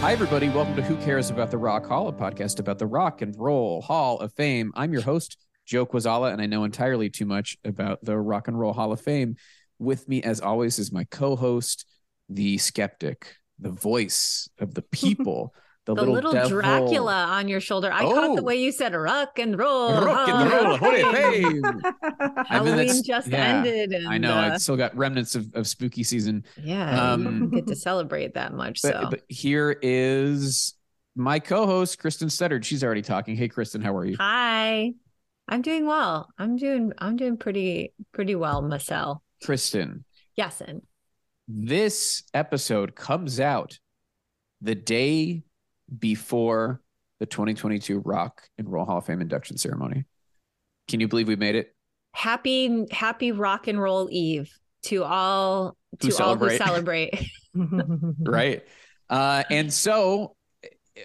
Hi, everybody. Welcome to Who Cares About the Rock Hall, a podcast about the Rock and Roll Hall of Fame. I'm your host, Joe Quazala, and I know entirely too much about the Rock and Roll Hall of Fame. With me, as always, is my co host, the skeptic, the voice of the people. The, the little, little, devil. Dracula on your shoulder. I caught the Oh. way you said rock and roll. Rock and roll, Hall of Hall of Fame. Fame. I mean, Halloween just yeah, ended. And, I know. uh, I still got remnants of, of spooky season. yeah, you Um, don't get to celebrate that much. But, so but here is my co host, Kristen Studdard. She's already talking. Hey, Kristen, how are you? hi, I'm doing well. I'm doing. I'm doing pretty pretty well, Marcel. Kristen, Yes, and this episode comes out the day before the 2022 Rock and Roll Hall of Fame induction ceremony. Can you believe we made it? happy happy rock and roll eve to all Who to all who celebrate. celebrate. Right. Uh, and so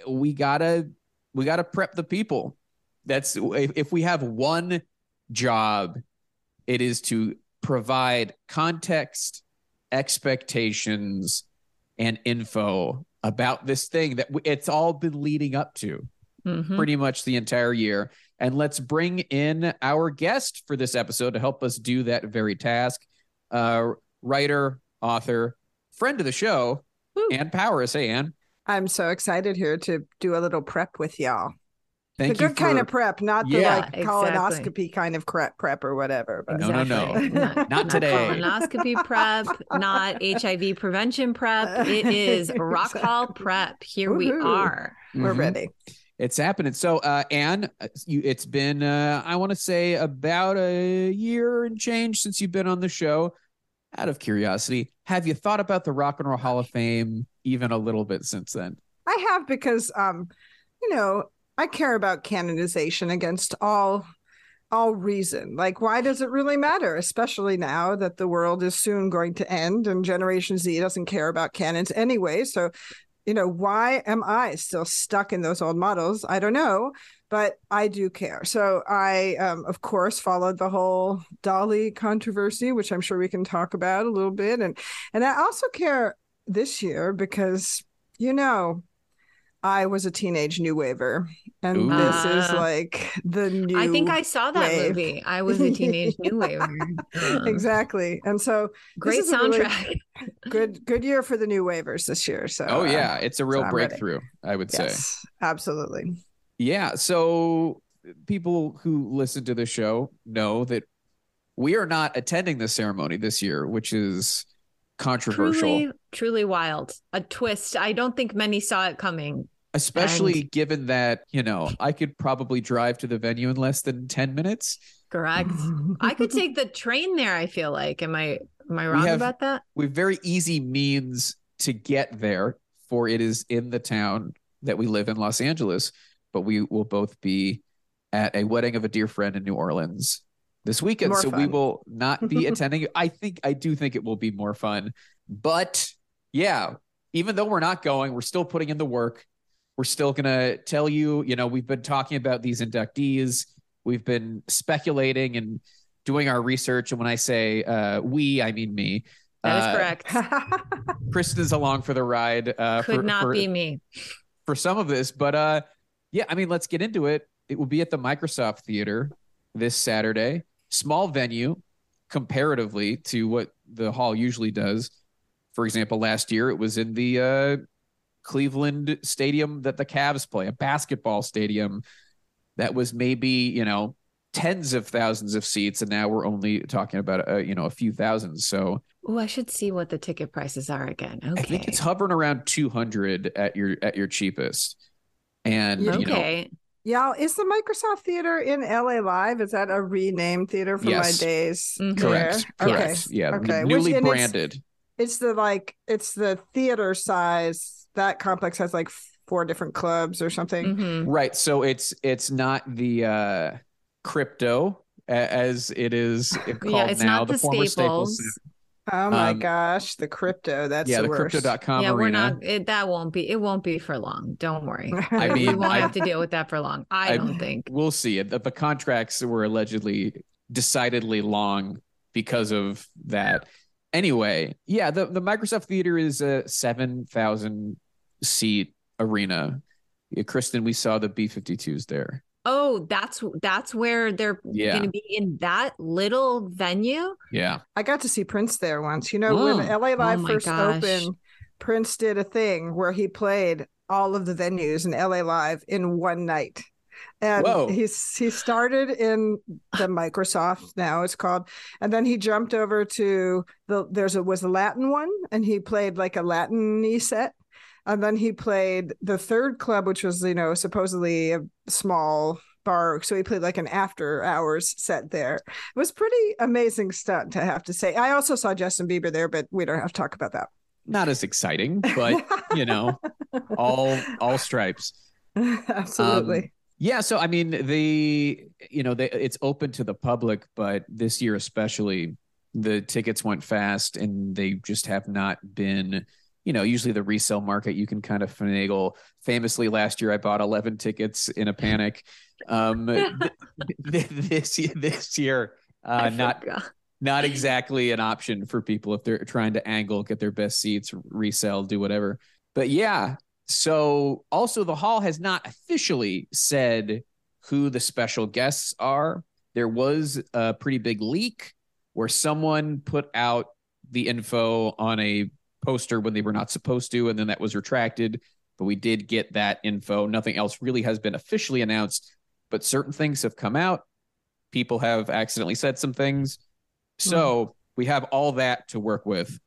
we gotta we gotta prep the people. That's if, if we have one job, it is to provide context, expectations, and info about this thing that it's all been leading up to. Mhm. pretty much the entire year. And let's bring in our guest for this episode to help us do that very task. Uh, writer, author, friend of the show, Woo. Ann Powers. Hey, Ann. I'm so excited here to do a little prep with y'all. Thank the you good kind of prep, not the Yeah, like exactly. colonoscopy kind of prep prep or whatever. But No, no, no. Exactly. Not, Not today. Colonoscopy prep, not HIV prevention prep. It is rock hall prep. Here we Woohoo. are. we're Mhm. ready. It's happening. So, uh, Ann, uh, you, it's been, uh, I want to say, about a year and change since you've been on the show. Out of curiosity, have you thought about the Rock and Roll Hall of Fame even a little bit since then? I have because um, you know, I care about canonization against all all reason. Like, why does it really matter? Especially now that the world is soon going to end and Generation Z doesn't care about canons anyway. So, you know, why am I still stuck in those old models? I don't know, but I do care. So I, um, of course, followed the whole Dolly controversy, which I'm sure we can talk about a little bit, and and I also care this year because you know I was a teenage new waver, and Ooh. this is Ah. like the new. I think I saw that wave. movie. I was a teenage new waver. Uh, exactly, and so Great is a really soundtrack. good good year for the new wavers this year. So Oh, yeah. It's a real I'm ready. breakthrough, I would say. absolutely. Yeah. So people who listen to the show know that we are not attending the ceremony this year, which is controversial, Truly, truly wild. A twist. I don't think many saw it coming. Especially given that, you know, I could probably drive to the venue in less than 10 minutes. Correct. I could take the train there. I feel like. Am I am I wrong have- about that? We have very easy means to get there, for it is in the town that we live in, Los Angeles. But we will both be at a wedding of a dear friend in New Orleans this weekend. More so we will not be attending. I think I do think it will be more fun. But yeah, even though we're not going, we're still putting in the work. We're still gonna tell you, you know, we've been talking about these inductees. We've been speculating and doing our research. And when I say uh, we, I mean me. That is Uh, correct. Kristen's along for the ride. Uh, Could for, not for, be me. for some of this, but uh, yeah, I mean, let's get into it. It will be at the Microsoft Theater this Saturday. Small venue comparatively to what the hall usually does. For example, last year it was in the uh, Cleveland Stadium that the Cavs play, a basketball stadium that was maybe you know tens of thousands of seats, and now we're only talking about uh, you know a few thousands So Oh, I should see what the ticket prices are again. Okay. I think it's hovering around 200 at your at your cheapest. And okay you know. Yeah, is the Microsoft Theater in LA Live? Is that a renamed theater from Yes. my days? Mhm. Correct. there? Okay. Correct. Yeah. Okay. n- Which- Newly it's- branded. It's the like it's the theater size. That complex has like four different clubs or something. Mhm. Right. So it's it's not the uh crypto as it is called Yeah, it's now. not the, the former Staples. Staples. Oh my Um, gosh, the crypto. That's yeah, the, the worst. crypto.com yeah, we're not. It, that won't be. It won't be for long. Don't worry. I mean, we won't I- have to deal with that for long. I, I- don't think. We'll see. The, the contracts were allegedly decidedly long because of that. Anyway, yeah, the, the Microsoft Theater is a 7,000 seat arena. Yeah, Kristen, we saw the B 52s there. Oh, that's that's where they're Yeah. going to be in that little venue. Yeah. I got to see Prince there once. You know, when Mm. LA Live my first gosh. opened, Prince did a thing where he played all of the venues in LA Live in one night. And Whoa. he's he started in the Microsoft now it's called, and then he jumped over to the there's a was a Latin one, and he played like a Latin set, and then he played the third club, which was you know supposedly a small bar, so he played like an after hours set there. It was pretty amazing stunt, to have to say. I also saw Justin Bieber there, but we don't have to talk about that. Not as exciting, but you know, all all stripes. Absolutely. Um, yeah, so I mean, the you know, they, it's open to the public, but this year especially, the tickets went fast, and they just have not been. You know, usually the resale market you can kind of finagle. Famously, last year I bought eleven tickets in a panic. Um, th- th- this year, this year, uh, not not exactly an option for people if they're trying to angle, get their best seats, resell, do whatever. But yeah. So also the hall has not officially said who the special guests are. There was a pretty big leak where someone put out the info on a poster when they were not supposed to, and then that was retracted. But we did get that info. Nothing else really has been officially announced, but certain things have come out. People have accidentally said some things. Hmm. So we have all that to work with.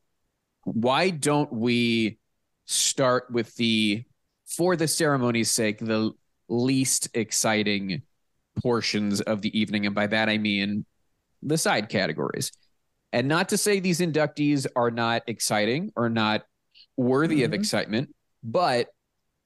Why don't we start with the, for the ceremony's sake, the least exciting portions of the evening? And by that, I mean the side categories. And not to say these inductees are not exciting or not worthy of Mhm. excitement, but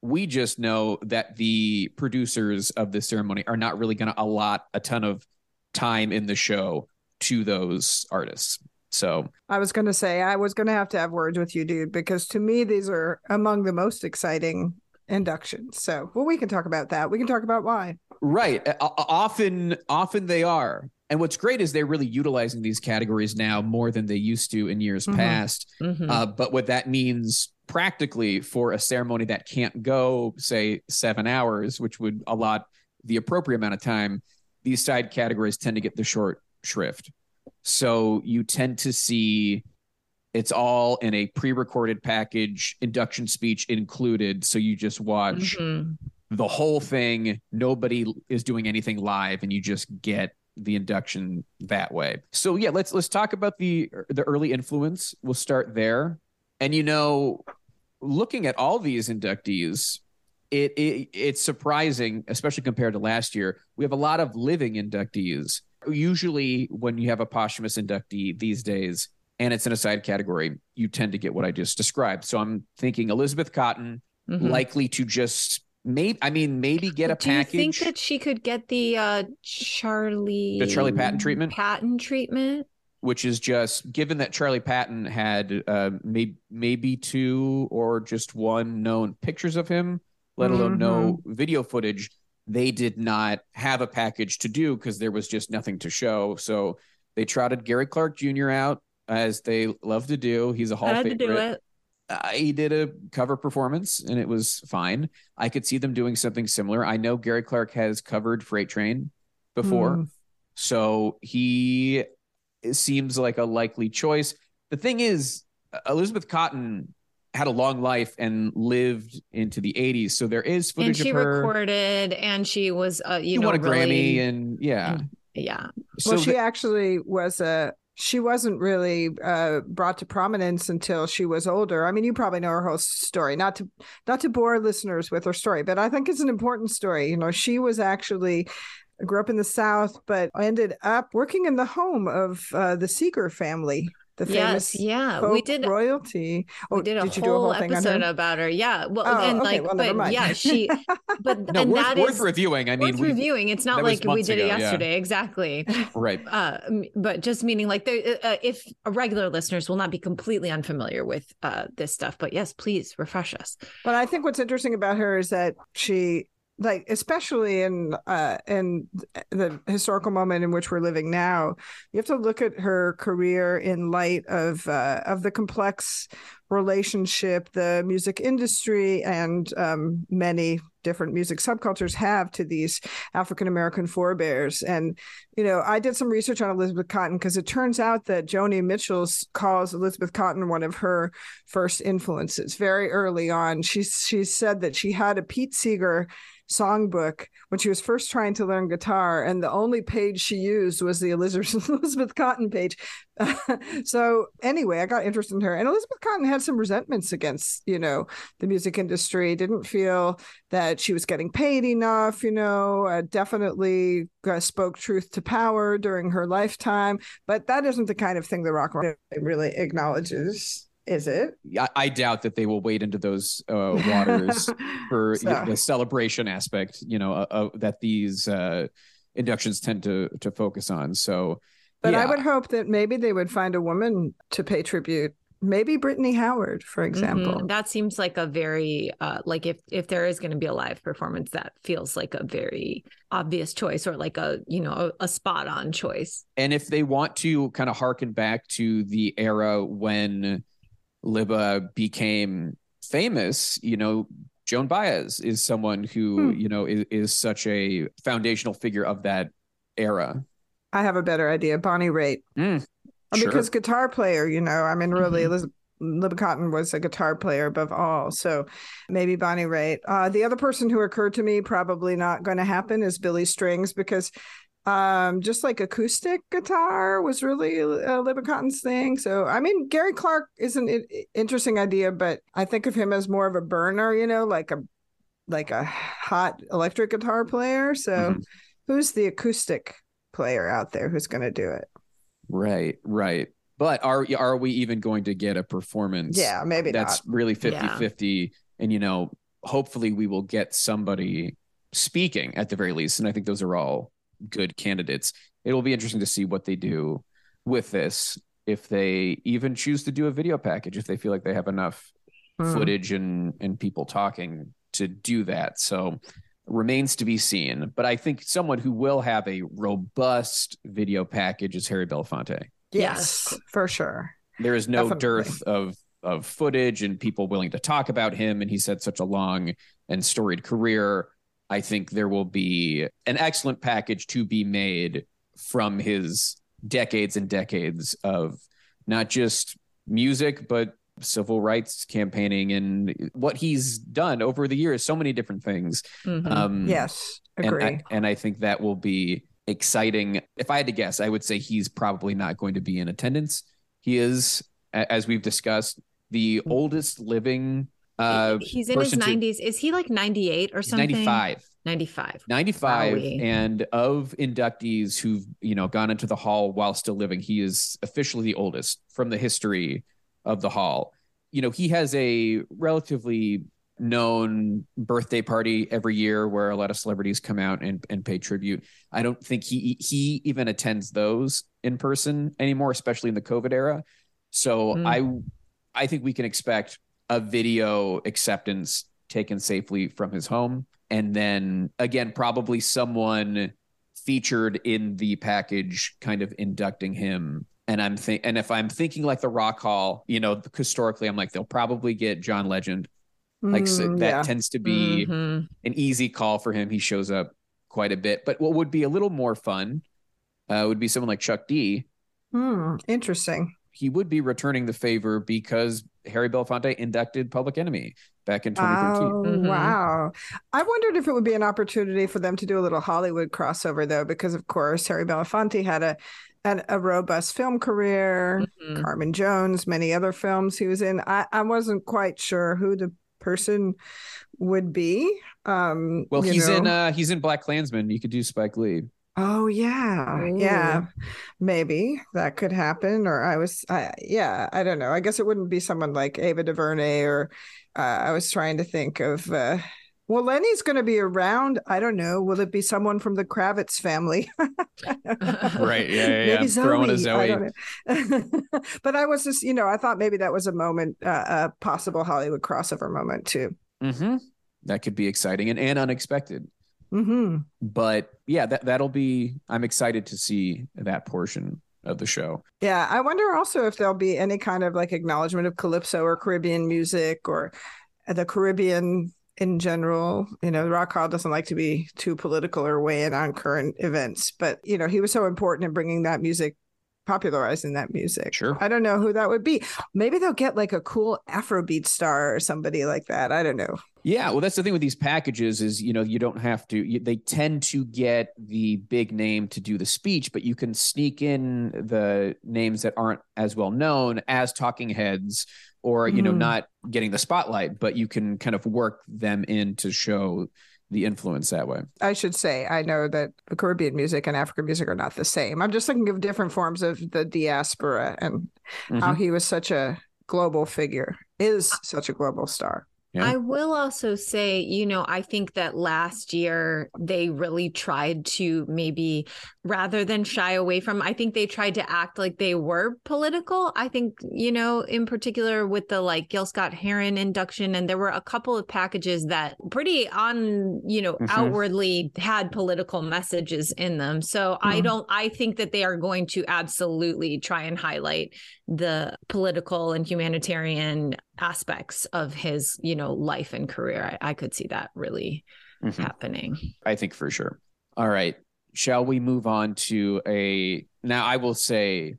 we just know that the producers of the ceremony are not really going to allot a ton of time in the show to those artists. So I was going to say, I was going to have to have words with you, dude, because to me, these are among the most exciting inductions. So, well, we can talk about that. We can talk about why. right, o- often often they are. And what's great is they're really utilizing these categories now more than they used to in years Mhm. past. Mhm. Uh, but what that means practically for a ceremony that can't go, say, seven hours, which would allot the appropriate amount of time, these side categories tend to get the short shrift. So you tend to see it's all in a pre-recorded package, induction speech included. So you just watch Mhm. the whole thing. Nobody is doing anything live, and you just get the induction that way. So yeah, let's let's talk about the the early influence. We'll start there. And you know, looking at all these inductees, it, it it's surprising, especially compared to last year. We have a lot of living inductees. Usually, when you have a posthumous inductee these days, and it's in a side category, you tend to get what I just described. So I'm thinking Elizabeth Cotten, Mhm. likely to just maybe I mean maybe get a package. Do you think that she could get the uh Charlie The Charlie Patton treatment? Patton treatment? which is just given that Charlie Patton had uh, may, maybe two or just one known pictures of him, let alone no video footage. They did not have a package to do because there was just nothing to show. So they trotted Gary Clark Jr. out as they love to do. He's a Hall Had to favorite. Do uh, he did a cover performance and it was fine. I could see them doing something similar. I know Gary Clark has covered Freight Train before, Mm. so he seems like a likely choice. The thing is, Elizabeth Cotten had a long life and lived into the 80s, so there is footage And footage she of her. recorded and she was uh you She know won a really, Grammy and yeah. yeah. So well, she the- actually was a she wasn't really uh, brought to prominence until she was older. I mean, you probably know her whole story. Not to not to bore listeners with her story, but I think it's an important story. You know, she was actually grew up in the South, but ended up working in the home of uh, the Seeger family the famous yes, yeah, we did royalty. Oh, we did a, did whole, do a whole episode about her. Yeah, well, oh, and okay, like, well, but yeah, she, but no, and worth, that worth is reviewing. I mean, worth we, reviewing. It's not like we did ago, it yesterday, yeah. exactly. right. Uh, but just meaning like, uh, if regular listeners will not be completely unfamiliar with uh, this stuff, but yes, please refresh us. But I think what's interesting about her is that she like especially in uh in the historical moment in which we're living now you have to look at her career in light of uh, of the complex relationship the music industry and um, many different music subcultures have to these African American forebears. And, you know, I did some research on Elizabeth Cotten because it turns out that Joni Mitchell calls Elizabeth Cotten one of her first influences very early on. She, she said that she had a Pete Seeger songbook when she was first trying to learn guitar, and the only page she used was the Elizabeth, Elizabeth Cotten page. so anyway, I got interested in her, and Elizabeth Cotten had some resentments against you know the music industry. Didn't feel that she was getting paid enough. You know, uh, definitely uh, spoke truth to power during her lifetime, but that isn't the kind of thing the rock really acknowledges is it? I, I, doubt that they will wade into those uh, waters for so. the celebration aspect. You know, uh, uh, that these uh, inductions tend to to focus on. So, but yeah. I would hope that maybe they would find a woman to pay tribute. Maybe Brittany Howard, for example. Mm-hmm. That seems like a very uh, like if if there is going to be a live performance, that feels like a very obvious choice or like a you know a, a spot on choice. And if they want to kind of harken back to the era when Libba became famous, you know, Joan Baez is someone who, hmm. you know, is, is such a foundational figure of that era. I have a better idea. Bonnie Raitt. Mm, sure. Because guitar player, you know, I mean, really, mm-hmm. Elizabeth Libba Cotten was a guitar player above all. So maybe Bonnie Raitt. Uh, the other person who occurred to me, probably not going to happen, is Billy Strings because um just like acoustic guitar was really uh, Libba Cotten's thing so i mean gary clark is an interesting idea but i think of him as more of a burner you know like a like a hot electric guitar player so mm-hmm. who's the acoustic player out there who's going to do it right right but are are we even going to get a performance yeah maybe that's not. really 50 yeah. 50 and you know hopefully we will get somebody speaking at the very least and i think those are all good candidates. It'll be interesting to see what they do with this. If they even choose to do a video package, if they feel like they have enough hmm. footage and and people talking to do that. So remains to be seen. But I think someone who will have a robust video package is Harry Belafonte. Yes, yes. for sure. There is no Definitely. dearth of of footage and people willing to talk about him. And he's had such a long and storied career. I think there will be an excellent package to be made from his decades and decades of not just music, but civil rights campaigning and what he's done over the years. So many different things. Mm-hmm. Um, yes, agree. And I, and I think that will be exciting. If I had to guess, I would say he's probably not going to be in attendance. He is, as we've discussed, the mm. oldest living uh, he's in his 90s. To, is he like 98 or something? 95. 95. 95 and of inductees who've, you know, gone into the hall while still living, he is officially the oldest from the history of the hall. You know, he has a relatively known birthday party every year where a lot of celebrities come out and, and pay tribute. I don't think he he even attends those in person anymore, especially in the COVID era. So mm. I I think we can expect a video acceptance taken safely from his home. And then again, probably someone featured in the package kind of inducting him. And I'm think and if I'm thinking like the Rock Hall, you know, historically, I'm like, they'll probably get John Legend. Like so mm, that yeah. tends to be mm-hmm. an easy call for him. He shows up quite a bit. But what would be a little more fun uh, would be someone like Chuck D. Hmm, interesting. He would be returning the favor because Harry Belafonte inducted Public Enemy back in 2013. Oh, mm-hmm. Wow. I wondered if it would be an opportunity for them to do a little Hollywood crossover, though, because of course Harry Belafonte had a and a robust film career. Mhm. Carmen Jones, many other films he was in. I, I wasn't quite sure who the person would be. Um, Well, you he's in know. uh he's in BlacKkKlansman. You could do Spike Lee. Oh yeah, yeah, maybe that could happen. Or I was, I, yeah, I don't know. I guess it wouldn't be someone like Ava DuVernay, or uh, I was trying to think of. Uh, well, Lenny's going to be around. I don't know. Will it be someone from the Kravitz family? Right, yeah, yeah, yeah. Maybe Throwing a I Zoe. don't but I was just, you know, I thought maybe that was a moment, uh, a possible Hollywood crossover moment too. Mm-hmm. That could be exciting and, and unexpected. Hmm But yeah, that that'll be. I'm excited to see that portion of the show. Yeah, I wonder also if there'll be any kind of like acknowledgement of calypso or Caribbean music or the Caribbean in general. You know, Rock Hall doesn't like to be too political or weigh in on current events, but you know, he was so important in bringing that music, popularizing that music. Sure. I don't know who that would be. Maybe they'll get like a cool Afrobeat star or somebody like that. I don't know. Yeah, well, that's the thing with these packages is you know you don't have to. You, they tend to get the big name to do the speech, but you can sneak in the names that aren't as well known as talking heads, or you know Mhm. not getting the spotlight, but you can kind of work them in to show the influence that way. I should say, I know that the Caribbean music and African music are not the same. I'm just thinking of different forms of the diaspora and how Mhm. he was such a global figure, is such a global star. Yeah. I will also say, you know, I think that last year they really tried to maybe rather than shy away from, I think they tried to act like they were political. I think, you know, in particular with the like Gil Scott Heron induction, and there were a couple of packages that pretty on, you know, Mhm. outwardly had political messages in them. So I Mhm. don't, I think that they are going to absolutely try and highlight the political and humanitarian aspects of his you know life and career i, I could see that really Mhm. happening I think for sure. All right. Shall we move on to a now I will say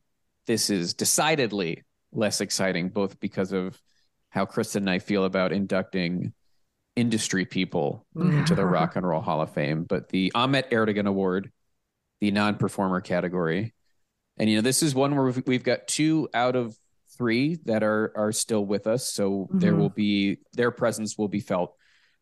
this is decidedly less exciting, both because of how Kristen and I feel about inducting industry people into the Rock and Roll Hall of Fame, but the Ahmet Ertegun Award, the non-performer category. And you know, this is one where we've, we've got two out of three that are are still with us. So there Mhm. will be their presence will be felt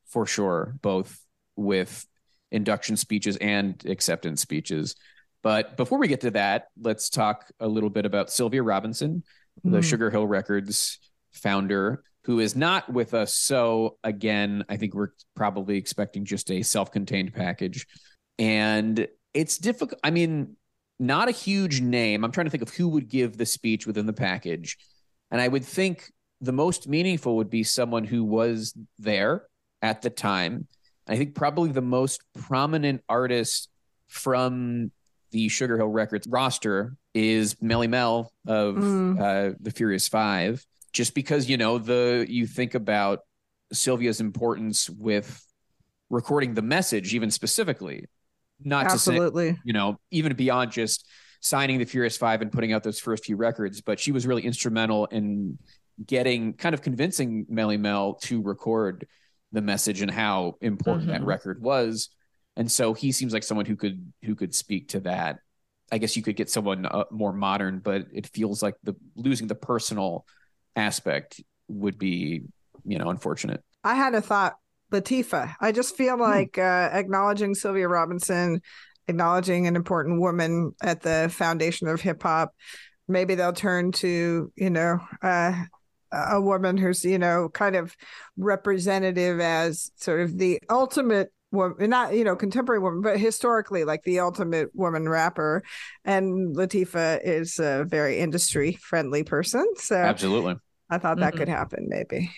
for sure, both with induction speeches and acceptance speeches. But before we get to that, let's talk a little bit about Sylvia Robinson, the Mm. Sugar Hill Records founder, who is not with us. So again, I think we're probably expecting just a self-contained package. And it's difficult. I mean, not a huge name. I'm trying to think of who would give the speech within the package. And I would think the most meaningful would be someone who was there at the time. I think probably the most prominent artist from the Sugar Hill Records roster is Melle Mel of Mm. uh, the Furious Five, just because you know the you think about Sylvia's importance with recording the message, even specifically, not to say you know even beyond just signing the Furious Five and putting out those first few records, but she was really instrumental in getting kind of convincing Melle Mel to record the message and how important that Mhm. record was. And so he seems like someone who could who could speak to that. I guess you could get someone uh, more modern, but it feels like the losing the personal aspect would be, you know, unfortunate. I had a thought, Latifah. I just feel Hmm. like uh, acknowledging Sylvia Robinson, acknowledging an important woman at the foundation of hip hop. Maybe they'll turn to, you know, uh, a woman who's, you know, kind of representative as sort of the ultimate woman, not, you know, contemporary woman, but historically like the ultimate woman rapper. And Latifah is a very industry friendly person. So Absolutely. I thought that Mhm. could happen maybe.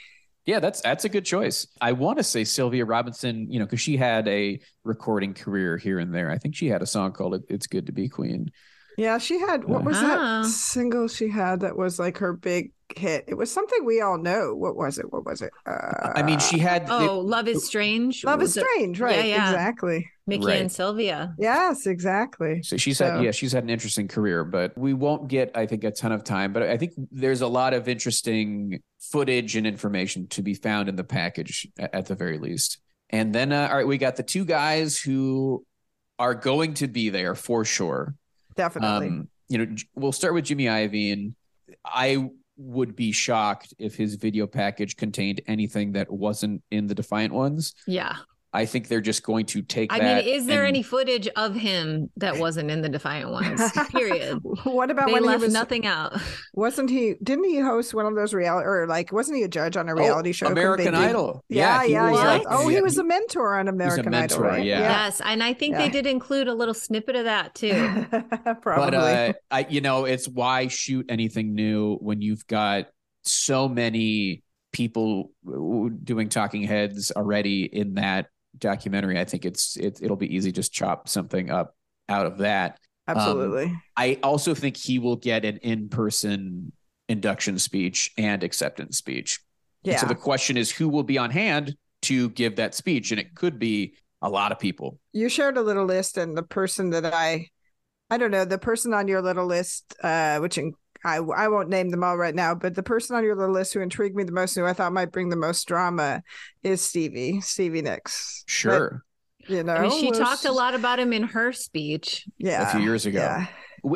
Yeah, that's that's a good choice. I want to say Sylvia Robinson, you know, because she had a recording career here and there. I think she had a song called "It's Good to Be Queen." Yeah, she had what was Ah. that single she had that was like her big hit? It was something we all know. What was it? What was it? Uh, I mean, she had oh love is strange Love is Strange, right? yeah. yeah. Exactly. mickey Right. and sylvia Yes, exactly. So she's So- had yeah, she's had an interesting career, but we won't get I think a ton of time. But I think there's a lot of interesting footage and information to be found in the package at the very least. And then uh, all right, we got the two guys who are going to be there for sure. Definitely. Um, you know, we'll start with Jimmy Iovine. I would be shocked if his video package contained anything that wasn't in the Defiant ones. Yeah. I think they're just going to take I that. mean, is there and- any footage of him that wasn't in the Defiant ones? Period. what about They when he was nothing out. wasn't he didn't he host one of those reality or like wasn't he a judge on a reality Oh, show? American do- Idol. Yeah, he yeah, was yeah. like- oh, he was a mentor on American mentor, Idol, right? yeah. Yes, and I think Yeah. they did include a little snippet of that too. Probably. But uh, I, you know, it's why shoot anything new when you've got so many people doing talking heads already in that documentary. I think it's it, it'll be easy just chop something up out of that. Absolutely. I also think he will get an in-person induction speech and acceptance speech. And yeah. So the question is, who will be on hand to give that speech? And it could be a lot of people. you shared a little list and the person that I I don't know, the person on your little list, uh, which in, I I won't name them all right now, but the person on your little list who intrigued me the most, who I thought might bring the most drama, is Stevie, Stevie Nicks. Sure. But, you know, I mean, she was- talked a lot about him in her speech. yeah, a few years ago. Yeah.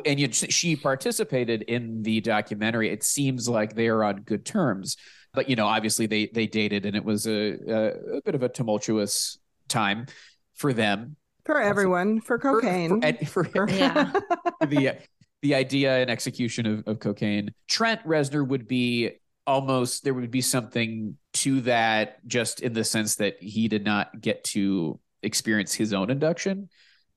And you, she participated in the documentary. It seems like they are on good terms, but you know, obviously they they dated, and it was a a, a bit of a tumultuous time for them. For everyone, for For- cocaine. for, for, Yeah. the the idea and execution of, of cocaine. Trent Reznor would be almost there would be something to that, just in the sense that he did not get to experience his own induction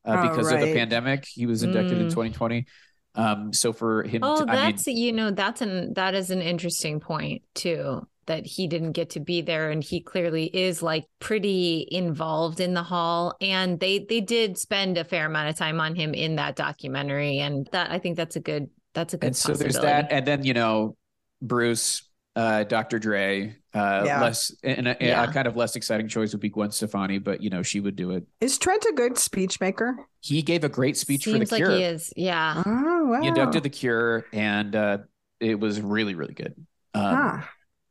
uh, Oh, because of the pandemic. He was inducted in Mm. 2020. Um, so for him, Oh, to, I mean, that's you know that's an that is an interesting point too that he didn't get to be there and he clearly is like pretty involved in the hall and they they did spend a fair amount of time on him in that documentary and that I think that's a good that's a good and so there's that, and then you know, Bruce, uh, Dr. Dre, uh, Yeah. less and a, Yeah. a kind of less exciting choice would be Gwen Stefani, but you know she would do it. Is Trent a good speech maker? He gave a great speech Seems for the like Cure. he is yeah Oh wow. He inducted the Cure, and uh, it was really, really good. Um, Huh.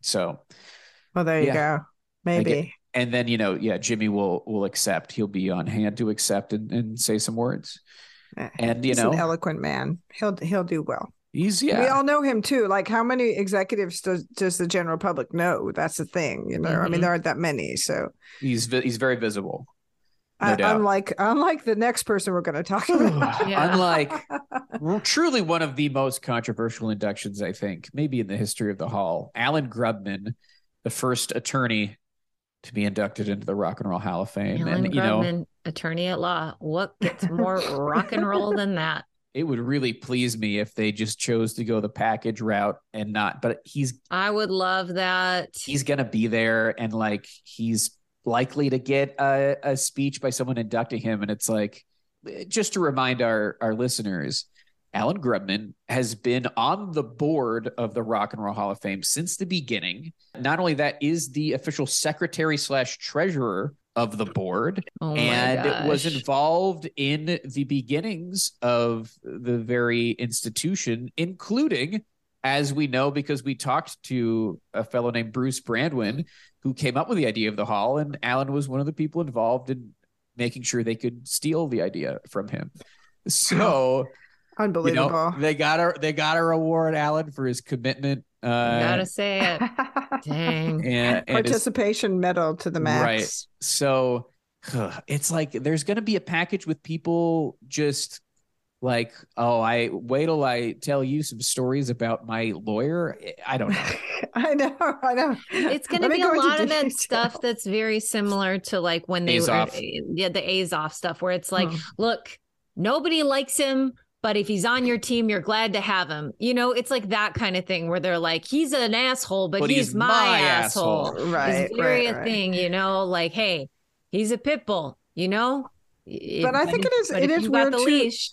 So, Well, there you yeah. go. Maybe. and then you know, yeah, Jimmy will will accept. He'll be on hand to accept and, and say some words. Eh, And you He's know, an eloquent man. He'll he'll do well. he's yeah. We all know him too. Like how many executives does does the general public know? That's the thing, you know. I mean, Mhm. there aren't that many. So he's he's very visible. No doubt. unlike unlike the next person we're going to talk about. Yeah. Unlike truly one of the most controversial inductions, I think, maybe in the history of the Hall. Alan Grubman, the first attorney to be inducted into the Rock and Roll Hall of Fame, Alan and you know, Grubman, attorney at law what gets more rock and roll than that it would really please me if they just chose to go the package route and not. But he's I would love that he's gonna be there, and like he's likely to get a, a speech by someone inducting him, and it's like just to remind our our listeners. Alan Grubman has been on the board of the Rock and Roll Hall of Fame since the beginning. Not only that, is the official secretary slash treasurer of the board oh and was involved in the beginnings of the very institution, including, as we know, because we talked to a fellow named Bruce Brandwin, who came up with the idea of the hall, and Alan was one of the people involved in making sure they could steal the idea from him. So you Unbelievable. know they got a they got a reward, Alan, for his commitment. Uh, gotta say it dang and, and his Participation medal to the max. Right. So it's like there's going to be a package with people just like, oh, I wait till I tell you some stories about my lawyer. I don't know. I know. I know. it's going to be a go into lot of that stuff that's very similar to like when they Azoff. were yeah the Azoff stuff where it's like Hmm. look nobody likes him but if he's on your team you're glad to have him you know it's like that kind of thing where they're like he's an asshole but, But he's, he's my, my asshole, asshole. Right. it's very right, a right. thing you know like hey he's a pit bull you know But I think it is it is it if is you got weird the too- leash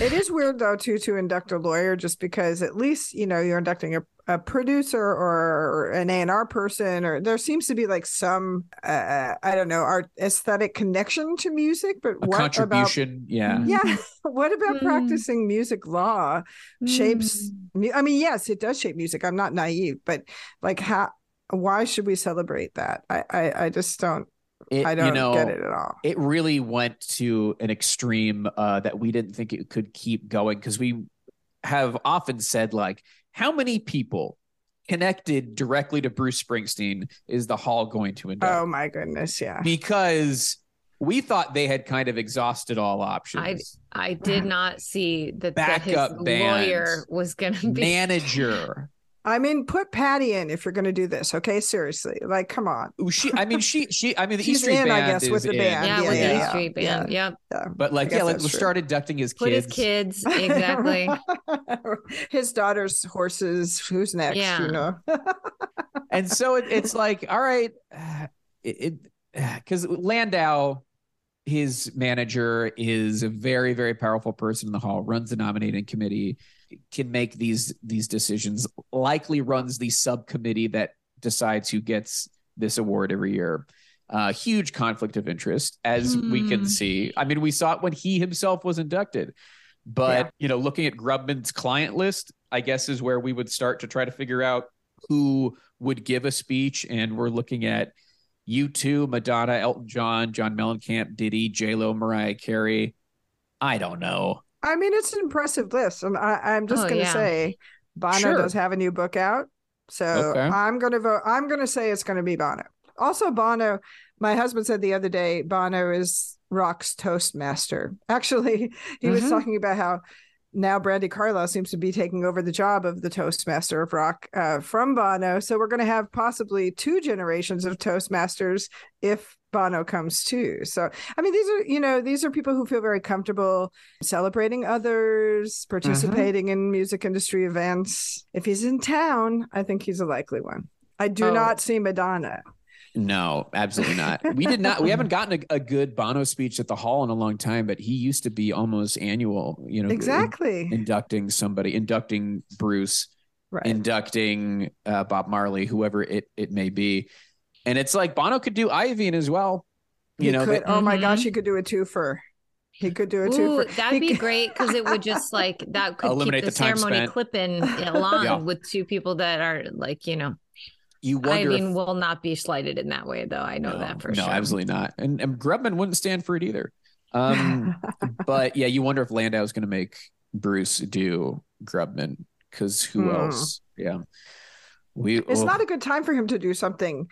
It is weird though too to induct a lawyer just because at least you know you're inducting a, a producer or an A and R person or there seems to be like some uh, I don't know art aesthetic connection to music, but A what contribution. yeah. about yeah what about Mm. practicing music law shapes? Mm. I mean, yes, it does shape music. I'm not naive, but like how why should we celebrate that? I I, I just don't It, I don't you know, get it at all. it really went to an extreme uh, that we didn't think it could keep going because we have often said, like, how many people connected directly to Bruce Springsteen is the Hall going to induct? Oh my goodness, yeah. Because we thought they had kind of exhausted all options. I I did not see that, that his Backup band. lawyer was going to be. Manager. I mean, put Patty in if you're going to do this. Okay, seriously, like, come on. Ooh, She, I mean, she, she. I mean, the She's East Street in, I guess, with the in. band. Yeah, Yeah, with yeah, the yeah. East Street Band. Yep. Yeah. But like, yeah, let, that's let's start inducting his Put kids. his kids. Exactly. His daughter's horses. Who's next? Yeah. You know. and so it, it's like, all right, uh, it because Landau, his manager, is a very very powerful person in the hall. Runs the nominating committee, can make these these decisions. Likely runs the subcommittee that decides who gets this award every year. Uh, huge conflict of interest, as we can Hmm. see. I mean, we saw it when he himself was inducted. But Yeah. you know, looking at Grubman's client list, I guess is where we would start to try to figure out who would give a speech. And we're looking at U2 Madonna, Elton John, John Mellencamp, Diddy, J Lo, Mariah Carey. I don't know. I mean, it's an impressive list. And I, I'm just Oh, going to yeah. say Bono Sure. does have a new book out. So Okay. I'm going to vote. I'm going to say it's going to be Bono. Also, Bono, my husband said the other day, Bono is rock's Toastmaster. Actually, he was Mhm. talking about how now Brandi Carlile seems to be taking over the job of the Toastmaster of rock uh, from Bono. So we're going to have possibly two generations of Toastmasters if Bono comes too. So, I mean, these are, you know, these are people who feel very comfortable celebrating others, participating in music industry events. If he's in town, I think he's a likely one. I do Oh. not see Madonna. No, absolutely not. We did not. We haven't gotten a, a good Bono speech at the hall in a long time, but he used to be almost annual. You know, Exactly. inducting somebody, inducting Bruce, right. inducting uh, Bob Marley, whoever it it may be, and it's like Bono could do Iovine as well. You He know, could, that- oh my Mhm. gosh, he could do a twofer. He could do a Ooh, twofer. that'd He be could- great because it would just like that could Eliminate keep the, the ceremony spent. clipping along Yeah. with two people that are like you know. you I wonder. mean, if, will not be slighted in that way, though. I know no, that for no, sure. No, absolutely not. And, and Grubman wouldn't stand for it either. Um, but yeah, you wonder if Landau Landau's going to make Bruce do Grubman because who Hmm. else? Yeah, we. It's oh, not a good time for him to do something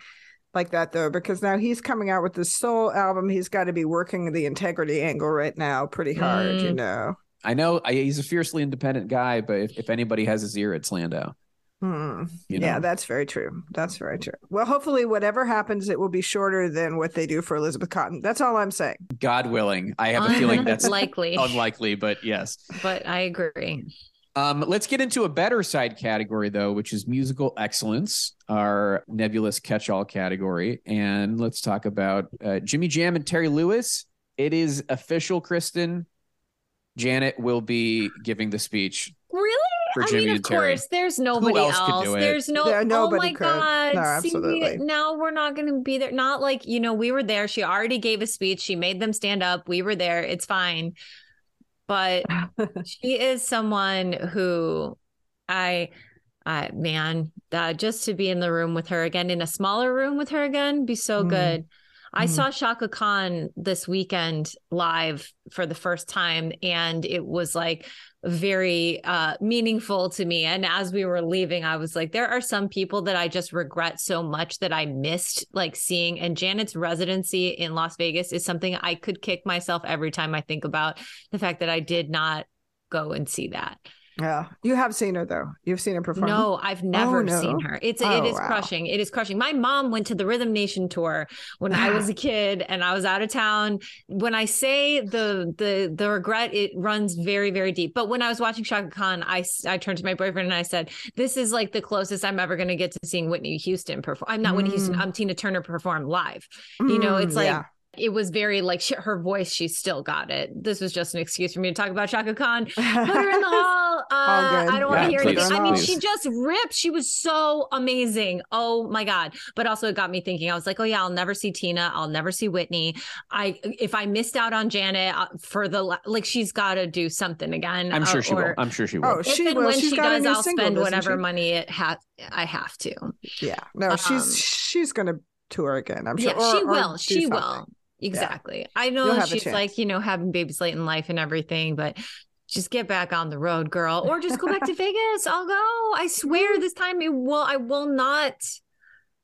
like that though, because now he's coming out with this soul album. He's got to be working the integrity angle right now pretty hard, you Mm. know. I know I, he's a fiercely independent guy, but if, if anybody has his ear, it's Landau. Hmm. You know? Yeah, that's very true. That's very true. Well, hopefully, whatever happens, it will be shorter than what they do for Elizabeth Cotten. That's all I'm saying. God willing. I have a feeling that's likely, unlikely, but yes. but I agree. Um, let's get into a better side category, though, which is musical excellence, our nebulous catch all category. And let's talk about uh, Jimmy Jam and Terry Lewis. It is official, Kristen. Janet will be giving the speech Really? for I Jimmy mean, of and Terry. course, there's nobody else else. could do it? There's no. There- oh my could. god! No, See, absolutely. now we're not going to be there. Not like you know, we were there. She already gave a speech. She made them stand up. We were there. It's fine. But she is someone who I, I man, uh, just to be in the room with her again, in a smaller room with her again, be so Mm. good. I Mm. saw Chaka Khan this weekend live for the first time, and it was like very uh meaningful to me. And as we were leaving i was like there are some people that i just regret so much that i missed like seeing. And janet's residency in las vegas is something i could kick myself every time i think about the fact that i did not go and see that Yeah, you have seen her though. You've seen her perform. no i've never no? seen her it's it Oh, is wow. crushing it is crushing my mom went to the rhythm nation tour when i was a kid and i was out of town when i say the the the regret it runs very very deep but when i was watching Chaka Khan I turned to my boyfriend and i said this is like the closest i'm ever going to get to seeing whitney houston perform i'm not whitney houston Mm. i'm tina turner perform live you know, it's Mm, like yeah. It was very like she, her voice she still got it this was just an excuse for me to talk about Chaka Khan put her in the hall. Uh. I don't want Yeah, to hear please, anything. I mean, she just ripped. She was so amazing. Oh my god! But also, it got me thinking. I was like, oh yeah, I'll never see Tina. I'll never see Whitney. I if I missed out on Janet uh, for the like, she's got to do something again. I'm sure uh, she will. or- I'm sure she will. Oh, If she and will. when She's she got a does, new I'll single, spend whatever she? money it ha- I have to. Yeah, no, she's Um, she's gonna tour again. I'm sure. Yeah, she or- or will. She something. will. Exactly. I know she's like, you know, having babies late in life and everything, but just get back on the road, girl, or just go back to Vegas. I'll go. I swear this time it will. I will not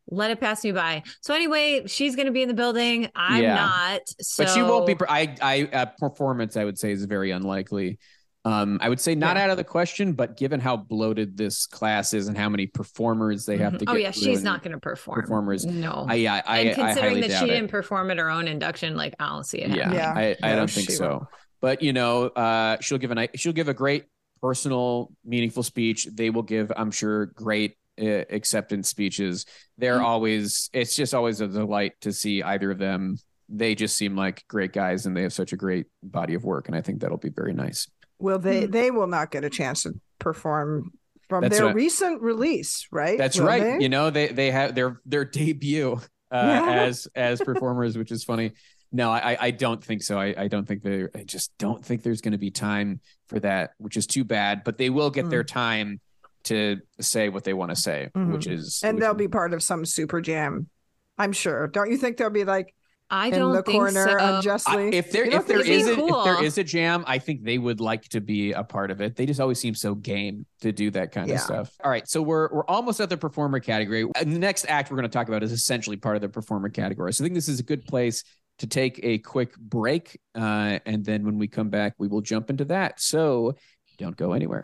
let it pass me by. So anyway, she's going to be in the building. I'm Yeah. not. So But she won't be. I, I, uh, performance, I would say, is very unlikely. Um, I would say not Yeah. out of the question, but given how bloated this class is and how many performers they have Mhm. to Oh yeah, she's not going to perform. performers. No. I, yeah, I, and I considering highly that she it. didn't perform at her own induction, like I don't see it. Yeah, happening. Yeah. I, I No, don't think so. won't. But you know, uh, she'll give a ni- she'll give a great personal, meaningful speech. They will give, I'm sure, great uh, acceptance speeches. They're Mm. always. It's just always a delight to see either of them. They just seem like great guys, and they have such a great body of work, and I think that'll be very nice. Will they? Hmm. They will not get a chance to perform from That's their right. recent release, right? That's Will right. they? You know, they they have their their debut uh, Yeah. as as performers, which is funny. No, I I don't think so. I, I don't think they. I just don't think there's going to be time for that, which is too bad. But they will get Mm. their time to say what they want to say, which Mhm. is and which they'll is- be part of some super jam. I'm sure. Don't you think they'll be like I in don't the think corner so. I, unjustly? if there if there think it'd is be a, if there cool? is a jam, I think they would like to be a part of it. They just always seem so game to do that kind Yeah. of stuff. All right, so we're we're almost at the performer category. Uh, The next act we're going to talk about is essentially part of the performer category. So I think this is a good place to take a quick break, uh, and then when we come back, we will jump into that. So don't go anywhere.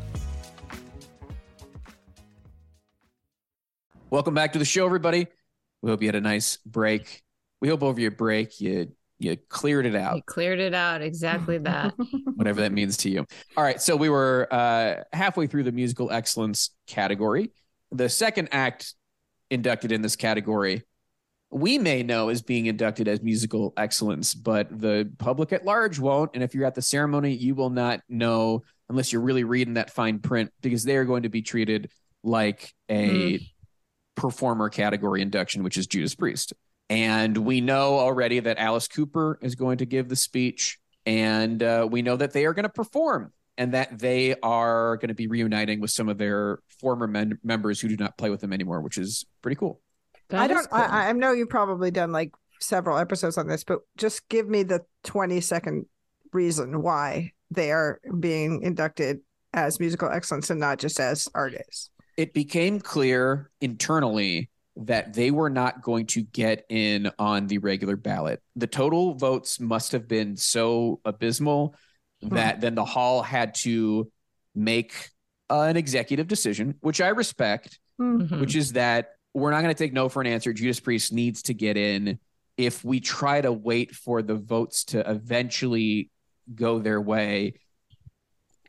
Welcome back to the show, everybody. We hope you had a nice break. We hope over your break you you cleared it out. You cleared it out. Exactly that. whatever that means to you. All right, so we were uh, halfway through the musical excellence category. The second act inducted in this category, we may know is being inducted as musical excellence, but the public at large won't. And if you're at the ceremony, you will not know unless you're really reading that fine print because they are going to be treated like a performer category induction, which is Judas Priest. And we know already that Alice Cooper is going to give the speech and uh, we know that they are going to perform and that they are going to be reuniting with some of their former men- members who do not play with them anymore, which is pretty cool. I don't. cool. I, I know you've probably done like several episodes on this, but just give me the twenty second reason why they are being inducted as musical excellence and not just as artists. It became clear internally that they were not going to get in on the regular ballot. The total votes must have been so abysmal that then the hall had to make an executive decision, which I respect. Mhm. which is that we're not going to take no for an answer. Judas Priest needs to get in. If we try to wait for the votes to eventually go their way,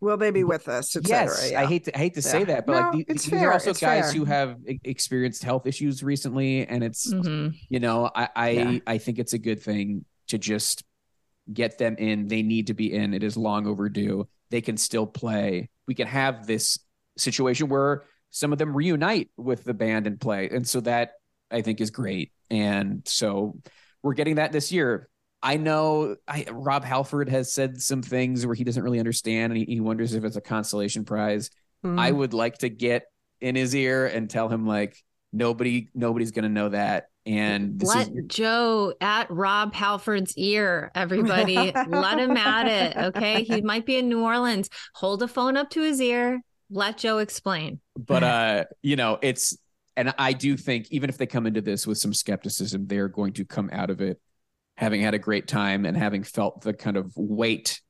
Will they be with us? Yes, cetera? I hate to I hate to say that, but No, like these are also it's guys fair. who have experienced health issues recently, and it's Mhm. you know I I, Yeah. I think it's a good thing to just get them in. They need to be in. It is long overdue. They can still play. We can have this situation where some of them reunite with the band and play. And so that I think is great. And so we're getting that this year. I know I, Rob Halford has said some things where he doesn't really understand and he, he wonders if it's a consolation prize. Mm. I would like to get in his ear and tell him like nobody nobody's going to know that and this Let is Joe at Rob Halford's ear, everybody. Let him at it. Okay. He might be in New Orleans. Hold a phone up to his ear. Let Joe explain. but uh you know it's and i do think even if they come into this with some skepticism they're going to come out of it having had a great time and having felt the kind of weight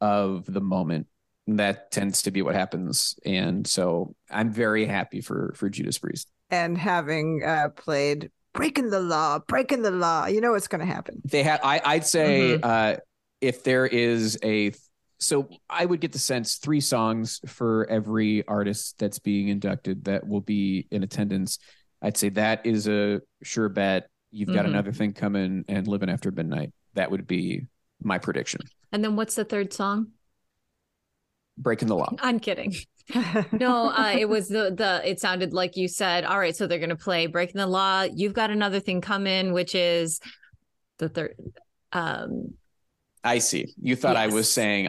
of the moment that tends to be what happens. And so i'm very happy for for judas priest. And having uh, played breaking the law, breaking the law, you know what's going to happen. they have i i'd say uh if there is a so i would get the sense three songs for every artist that's being inducted that will be in attendance. I'd say that is a sure bet you've got Mhm. another thing coming and living after midnight that would be my prediction And then what's the third song? breaking the law I'm kidding. No, uh, it was the the. It sounded like you said, "All right, so they're going to play Breaking the Law." You've got another thing coming, which is the third. Um, i see you thought i was saying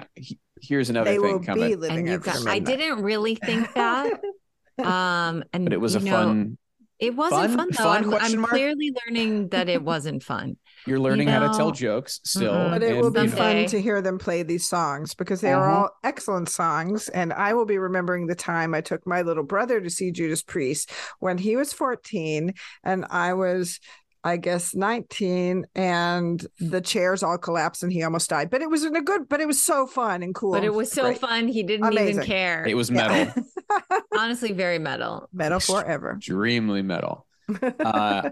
here's another they thing coming and you've got. I didn't really think that. Um, and but it was a know, fun It wasn't fun- fun, though. fun I'm, I'm clearly learning that it wasn't fun. you're learning how to tell jokes still Mm-mm. But it and, will be you know, fun to hear them play these songs because they are Mhm. all excellent songs. And I will be remembering the time I took my little brother to see Judas Priest when he was 14 and I was, I guess, 19, and the chairs all collapsed and he almost died. But it was in a good, but it was so fun and cool. But it was so Great. fun. He didn't Amazing. even care. it was Yeah. metal Honestly, very metal. Metal forever. extremely metal Uh,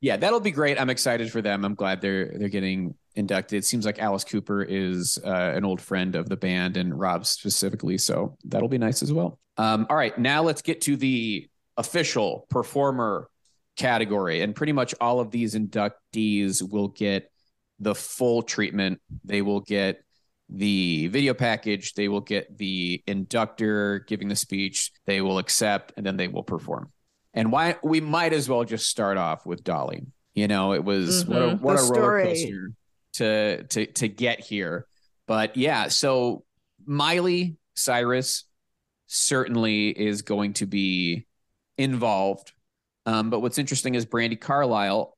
yeah, that'll be great. I'm excited for them. I'm glad they're they're getting inducted. It seems like Alice Cooper is uh, an old friend of the band and Rob specifically, so that'll be nice as well. Um, all right, now let's get to the official performer category, and pretty much all of these inductees will get the full treatment. They will get the video package. They will get the inductor giving the speech. They will accept, and then they will perform. And why we might as well just start off with Dolly. You know, it was what a what The a roller coaster to to to get here. But yeah, so Miley Cyrus certainly is going to be involved. Um, but what's interesting is Brandi Carlile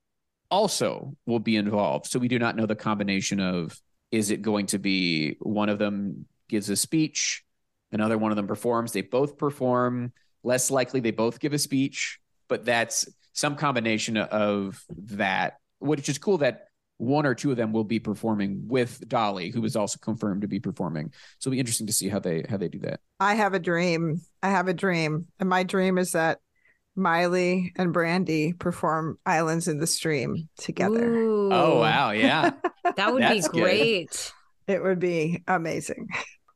also will be involved. So we do not know the combination of is it going to be one of them gives a speech, another one of them performs. They both perform. Less likely they both give a speech, but that's some combination of that, which is cool that one or two of them will be performing with Dolly, who is also confirmed to be performing. So it'll be interesting to see how they how they do that. I have a dream. I have a dream. And my dream is that Miley and Brandi perform Islands in the Stream together. Ooh, Oh wow, yeah. that would be That's good. great. It would be amazing.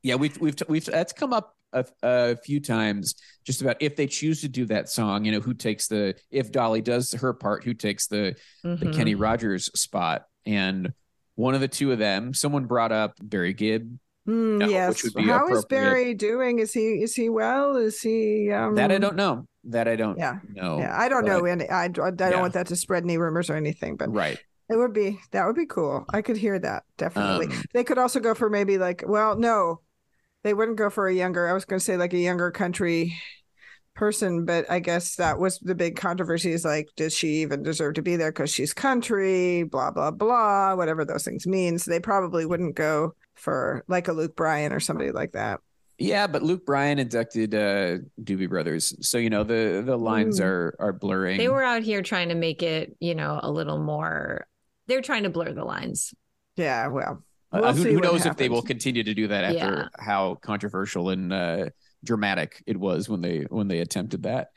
Yeah, we've we've we've that's come up a, a few times just about if they choose to do that song, you know, who takes the if Dolly does her part, who takes the the Mhm. Kenny Rogers spot, and one of the two of them, someone brought up Barry Gibb. Mm, No, which yes. would be How is. Barry doing? Is he is he well? Is he um That I don't know. That I don't Yeah. know. Yeah, I don't know any I, I don't Yeah. want that to spread any rumors or anything, but Right. it would be that would be cool. I could hear that definitely. Um, they could also go for maybe like well, no. They wouldn't go for a younger. I was going to say like a younger country person, but I guess that was the big controversy is like does she even deserve to be there cuz she's country, blah blah blah, whatever those things means. So they probably wouldn't go for like a Luke Bryan or somebody like that. Yeah, but Luke Bryan inducted uh Doobie Brothers. So you know the the lines Mm. are are blurring. They were out here trying to make it, you know, a little more. They're trying to blur the lines. Yeah, well, Uh, we'll who see who what knows if they will continue to do that after Yeah. how controversial and uh, dramatic it was when they when they attempted that.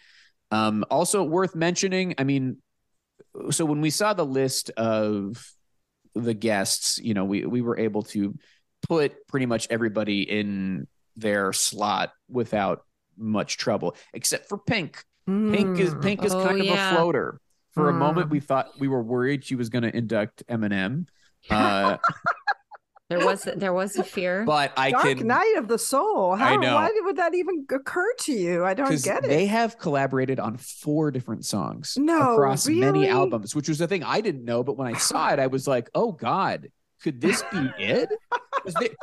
Um, also worth mentioning, I mean, so when we saw the list of the guests, you know, we we were able to put pretty much everybody in their slot without much trouble, except for Pink. Pink is Mm. Pink is Oh, kind of yeah. a floater. For a Mm. moment, we thought we were worried she was going to induct Eminem. Uh, There was there was a fear. But I Dark can Night of the Soul. How, I know. Why would that even occur to you? I don't get it. they have collaborated on four different songs No, across many albums, which was the thing I didn't know. But when I saw it, I was like, "Oh God, could this be it? they-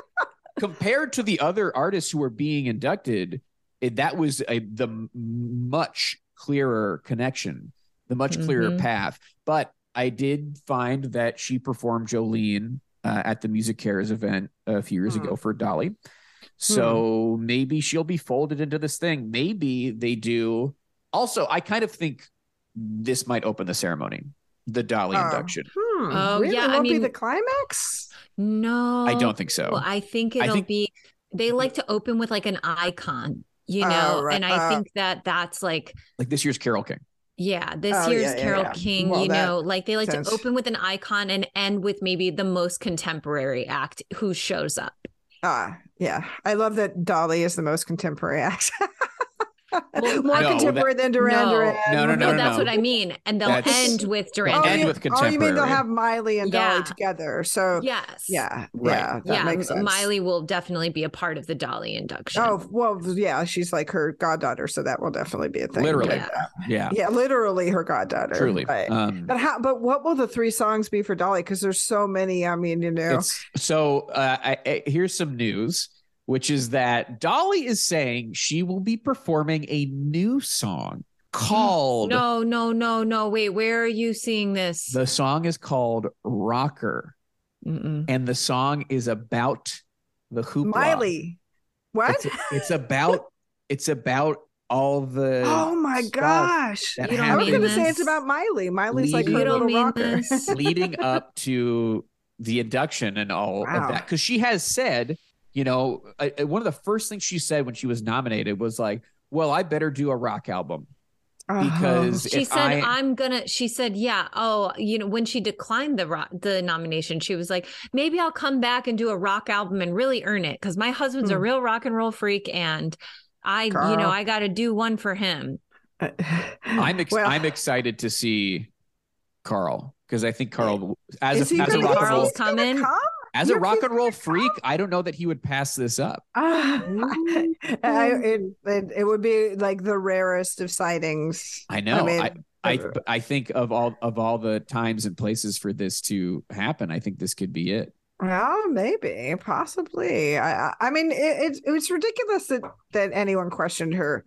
compared to the other artists who were being inducted, it, that was a the much clearer connection, the much clearer Mhm. path. But I did find that she performed Jolene uh, at the Music Cares event a few years Hmm. ago for Dolly. So maybe she'll be folded into this thing. Maybe they do. Also, I kind of think this might open the ceremony, the Dolly Oh. induction. Hmm, Oh, really? yeah, I Won't be mean- the climax. no, I don't think so. Well, I think it'll think- be. They like to open with like an icon, you Oh, know, right. and I Uh, think that that's like like this year's Carole King. Yeah, this Oh, year's yeah, yeah, Carole yeah. King, Well, you know, like they like sense. to open with an icon and end with maybe the most contemporary act who shows up. Ah, yeah. I love that Dolly is the most contemporary act. Well, More no, contemporary than Duran No. Duran. No, no, No, no, that's no. what I mean. And they'll That's- end with Duran. They'll Oh, end you, with oh, you mean they'll have Miley and Dolly together? So Yes. yeah, Right. yeah, that yeah. makes sense. Miley will definitely be a part of the Dolly induction. Oh well, yeah, she's like her goddaughter, so that will definitely be a thing. Literally. Yeah. Yeah, yeah, literally her goddaughter. truly. Right. Um, But how? But what will the three songs be for Dolly? Because there's so many. I mean, you know. It's so uh, I, I, here's some news, which is that Dolly is saying she will be performing a new song called. no, no, no, no. Wait, where are you seeing this? The song is called Rocker, Mm-mm. and the song is about the hoopla. Miley. What? It's, it's about it's about all the. oh my gosh! You don't I was going to happened say it's about Miley. Miley's like Leading- her You don't little mean rocker. this. leading up to the induction and all Wow. of that because she has said you know uh, uh, one of the first things she said when she was nominated was like well i better do a rock album because she said I, I, am gonna she said yeah oh you know when she declined the rock the nomination she was like maybe i'll come back and do a rock album and really earn it because my husband's a Hmm. real rock and roll freak and i you know i gotta do one for him Uh, i'm ex- well, i'm excited to see carl because i think carl as is a, he as a rock and Carl's roll he's gonna coming? come? As a You're- rock and roll gonna freak i don't know that he would pass this up Ah, I, it, it it would be like the rarest of sightings. i know mean, I, I I think of all of all the times and places for this to happen, I think this could be it. Well, maybe, possibly. I, I- I mean, it, it's it's ridiculous that that anyone questioned her,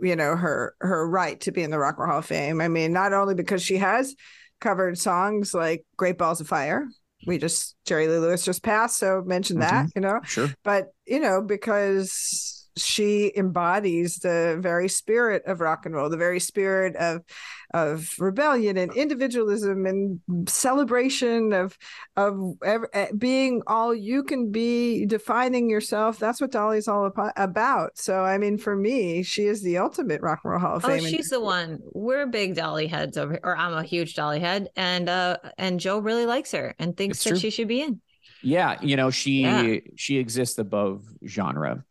you know, her her right to be in the Rock and Roll Hall of Fame. I mean, not only because she has covered songs like "Great Balls of Fire," we just Jerry Lee Lewis just passed, so mention that, mm-hmm. you know, Sure. but you know, because she embodies the very spirit of rock and roll, the very spirit of of rebellion and individualism and celebration of of ev- eh, being all you can be, defining yourself. That's what Dolly's all abo- about. So, I mean, for me, she is the ultimate rock and roll Hall of oh Fame. And- she's the one we're big dolly heads over here or i'm a huge dolly head and uh and joe really likes her and thinks It's that true. she should be in Yeah, you know, she Yeah. she exists above genre.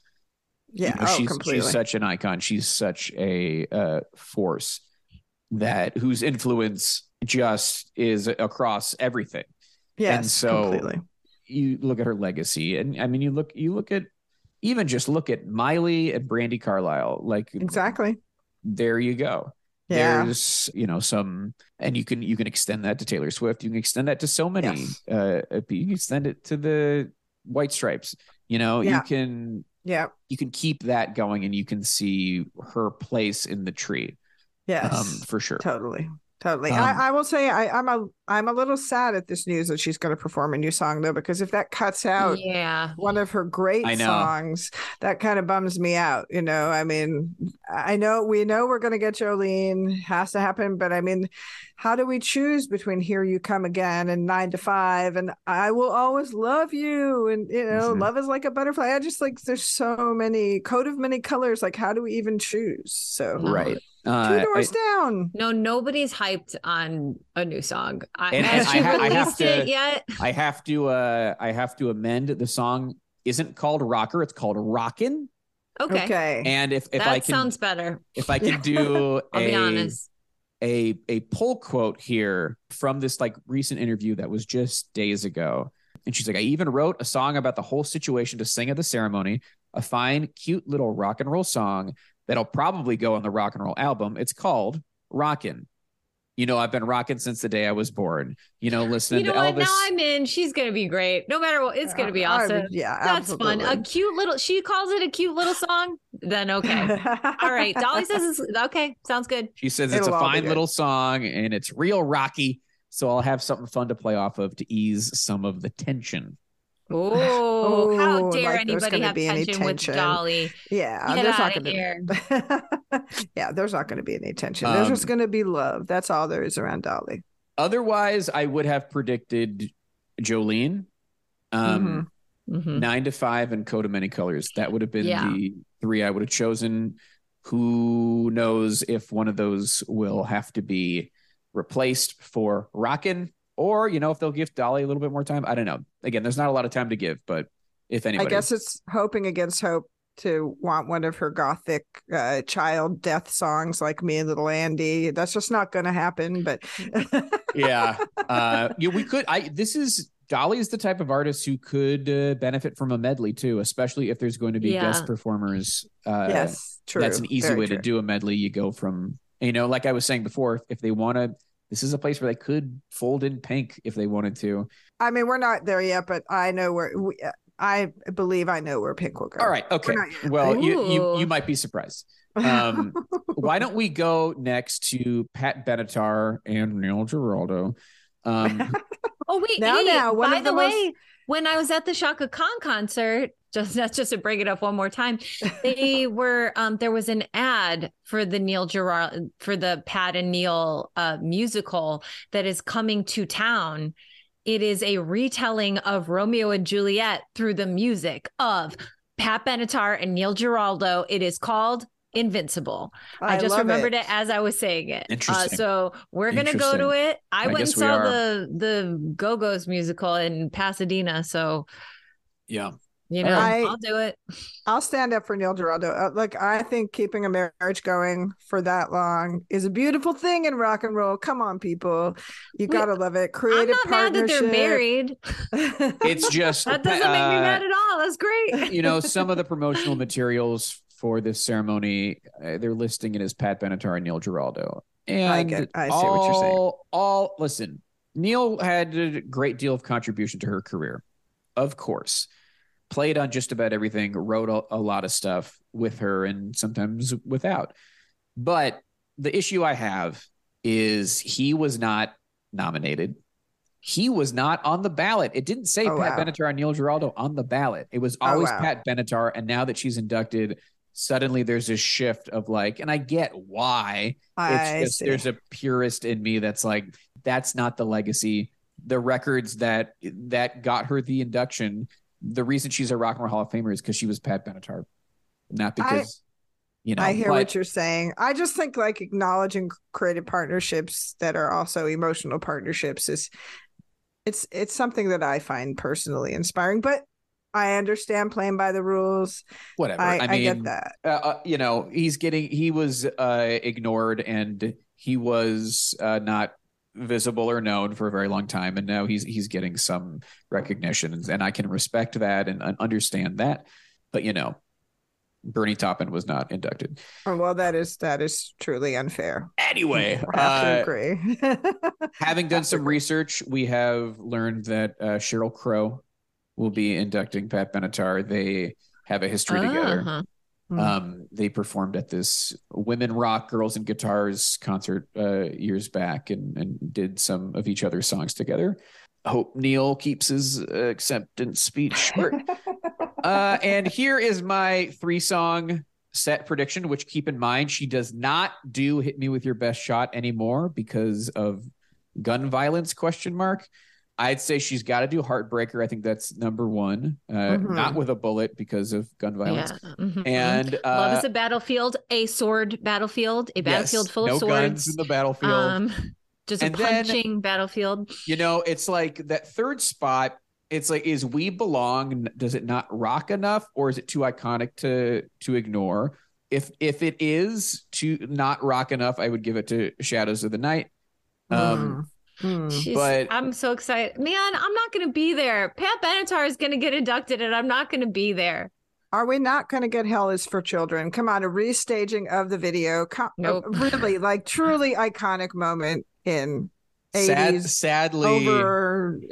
You yeah, know, oh, she's completely. she's such an icon. She's such a uh, force that whose influence just is across everything. yes, so- completely. You look at her legacy, and I mean, you look you look at even just look at Miley and Brandi Carlile. Like Exactly. there you go. Yeah. There's you know some, and you can you can extend that to Taylor Swift. You can extend that to so many. Yes. Uh, you can extend it to the White Stripes. You know, Yeah. you can Yeah. you can keep that going, and you can see her place in the tree. Yes. Um, for sure. Totally. Totally. Um, I, I will say I, I'm a I'm a little sad at this news that she's going to perform a new song though, because if that cuts out yeah one of her great songs, that kind of bums me out. You know, I mean, I know we know we're going to get Jolene has to happen, but I mean, how do we choose between Here You Come Again and Nine to Five and I Will Always Love You and you know, Mhm. Love is Like a Butterfly? I just like there's so many coat of many colors. Like, how do we even choose? So No. Right. two Uh, doors down. no nobody's hyped on a new song. I, And- has and she I ha- I have released it to- yet. I, I have to uh I have to amend the song. Isn't called rocker it's called rockin. Okay, Okay. and if if that i can sounds better. if i can do i'll a, be honest. a a pull quote here from this like recent interview that was just days ago. And she's like, I even wrote a song about the whole situation to sing at the ceremony, a fine, cute little rock and roll song that'll probably go on the rock and roll album. It's called Rockin'. You know, I've been rocking since the day I was born. You know, listening You know to what? Elvis. Now I'm in. She's gonna be great. No matter what, it's gonna be awesome. would- yeah, That's fun. A cute little. She calls it a cute little song. Then okay. All right. Dolly says it's okay. Sounds good. She says it's a It'll all be fine little song and it's real rocky. So I'll have something fun to play off of to ease some of the tension. Oh, how Oh, dare like anybody gonna have be any tension with tension. Dolly? Yeah, Get there's not gonna here. yeah, there's not gonna be any tension. There's Um, just gonna be love. That's all there is around Dolly. Otherwise, I would have predicted Jolene, um, Mhm. nine to five, and Coat of Many Colors. That would have been Yeah. the three I would have chosen. Who knows if one of those will have to be replaced for Rockin', or you know if they'll give Dolly a little bit more time. I don't know. Again, there's not a lot of time to give, but if anybody, I guess it's hoping against hope to want one of her gothic uh, child death songs like me and little Andy. That's just not going to happen. But yeah uh yeah we could i this is dolly is the type of artist who could uh, benefit from a medley too especially if there's going to be Yeah. guest performers uh yes, true. that's an easy Very way true. to do a medley you go from you know like i was saying before if they want to this is a place where they could fold in pink if they wanted to I mean, we're not there yet, but I know where. We, I believe I know where Pink will go. all right okay not yet. well you, you you might be surprised um why don't we go next to pat benatar and neil giraldo um Oh wait, Now, hey, now, by of the, the way, when I was at the Chaka Khan concert, just that's just to bring it up one more time, they were um there was an ad for the Neil Gerard for the Pat and Neil uh musical that is coming to town. It is a retelling of Romeo and Juliet through the music of Pat Benatar and Neil Giraldo. It is called Invincible. I, just love remembered it. as I was saying it. Uh, so we're gonna go to it. I, I went and guess we saw the the Go Go's musical in Pasadena. So yeah you know, I- I'll do it. I'll stand up for Neil Giraldo. Uh, look, I think keeping a marriage going for that long is a beautiful thing in rock and roll. Come on, people, you Wait, gotta love it. I'm Creative not mad that they're married. it's just That doesn't make me uh, mad at all. That's great. you know, some of the promotional materials for this ceremony, uh, they're listing it as Pat Benatar and Neil Giraldo. And I get- I see all, what you're saying. All listen, Neil had a great deal of contribution to her career, of course. Played on just about everything, wrote a, a lot of stuff with her, and sometimes without. But the issue I have is he was not nominated. He was not on the ballot. It didn't say Oh, Pat wow. Benatar and Neil Giraldo on the ballot. It was Oh, always wow. Pat Benatar. And now that she's inducted, suddenly there's this shift of like, and I get why. I It's just see. there's a purist in me that's like, that's not the legacy. The records that that got her the induction, the reason she's a Rock and Roll Hall of Famer is because she was Pat Benatar, not because you know. I hear but- what you're saying. I just think like acknowledging creative partnerships that are also emotional partnerships is it's it's something that I find personally inspiring. But I understand playing by the rules. whatever. I, I, I, get that. uh, uh, you know, he's getting he was uh, ignored and he was uh, not visible or known for a very long time, and now he's he's getting some recognition, and, and I can respect that and, and understand that. But you know, Bernie Taupin was not inducted. Oh, well, that is that is truly unfair. Anyway, I have to uh, agree. having done some agree. research, we have learned that uh, Sheryl Crow will be inducting Pat Benatar. They have a history together. Mm. Um, they performed at this women rock girls and guitars concert uh, years back and, and did some of each other's songs together. Hope Neil keeps his uh, acceptance speech short. uh, and here is my three song set prediction, which keep in mind she does not do "Hit Me with Your Best Shot" anymore because of gun violence? Question mark. I'd say she's got to do Heartbreaker. I think that's number one. Uh, Mhm. Not with a bullet because of gun violence. Yeah. Mhm. And uh, love is a battlefield, a sword battlefield, a battlefield yes, full no of guns swords. in the battlefield. Um, just And a then- punching battlefield. you know, it's like that third spot. It's like, is "We Belong"? Does it not rock enough, or is it too iconic to to ignore? If if it is to not rock enough, I would give it to "Shadows of the Night." Um, Hmm. Hmm. She's, But- I'm so excited. Man, I'm not going to be there. Pat Benatar is going to get inducted and I'm not going to be there. Are we not going to get Hell is for Children? Come on, a restaging of the video. Co- a Nope. really, like, truly iconic moment in Sad, 80s sadly,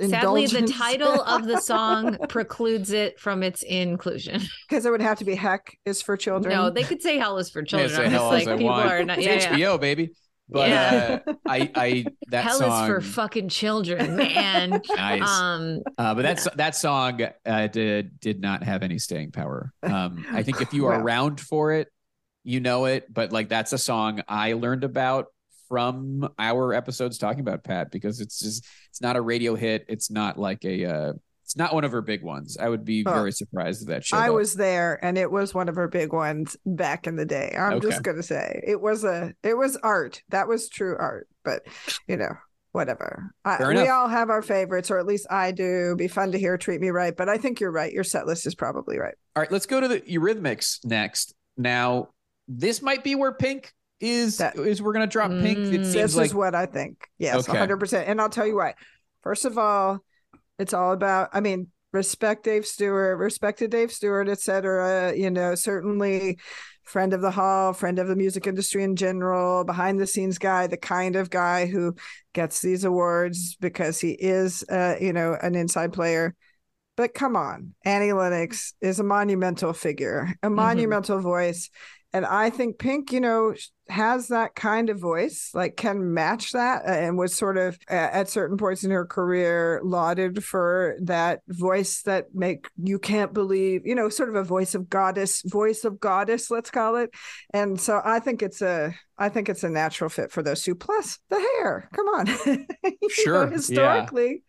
Sadly, the title of the song precludes it from its inclusion. because it would have to be Heck is for Children. No, they could say hell is for Yeah, children. say I'm just hell like as I people want. are not. It's Yeah, yeah. HBO, baby. But Yeah. uh, I, I that Hell song, is for fucking children, man. nice. um, Uh, but that's that song uh, did did not have any staying power. Um, I think if you are Well. around for it, you know it. But like that's a song I learned about from our episodes talking about Pat because it's just it's not a radio hit. It's not like a uh, it's not one of her big ones. I would be Oh. very surprised if that showed I up. was there and it was one of her big ones back in the day. I'm Okay. just gonna say it was a it was art. That was true art. But you know, whatever. I, we all have our favorites, or at least I do. Be fun to hear treat me right. But I think you're right. Your set list is probably right. All right, let's go to the Eurythmics next. Now, this might be where Pink is. That- is we're gonna drop Pink? It Mm. seems This like is what I think. Yes, Okay. 100%. And I'll tell you why. First of all, it's all about, I mean, respect Dave Stewart, respect to Dave Stewart, et cetera. You know, certainly friend of the hall, friend of the music industry in general, behind the scenes guy, the kind of guy who gets these awards because he is, uh, you know, an inside player. But come on, Annie Lennox is a monumental figure, a monumental voice. And I think Pink, you know, has that kind of voice, like can match that, uh, and was sort of at certain points in her career lauded for that voice that make you can't believe, you know, sort of a voice of goddess, voice of goddess, let's call it. And so I think it's a, I think it's a natural fit for those two. Plus the hair, come on, You know, Sure, yeah. historically,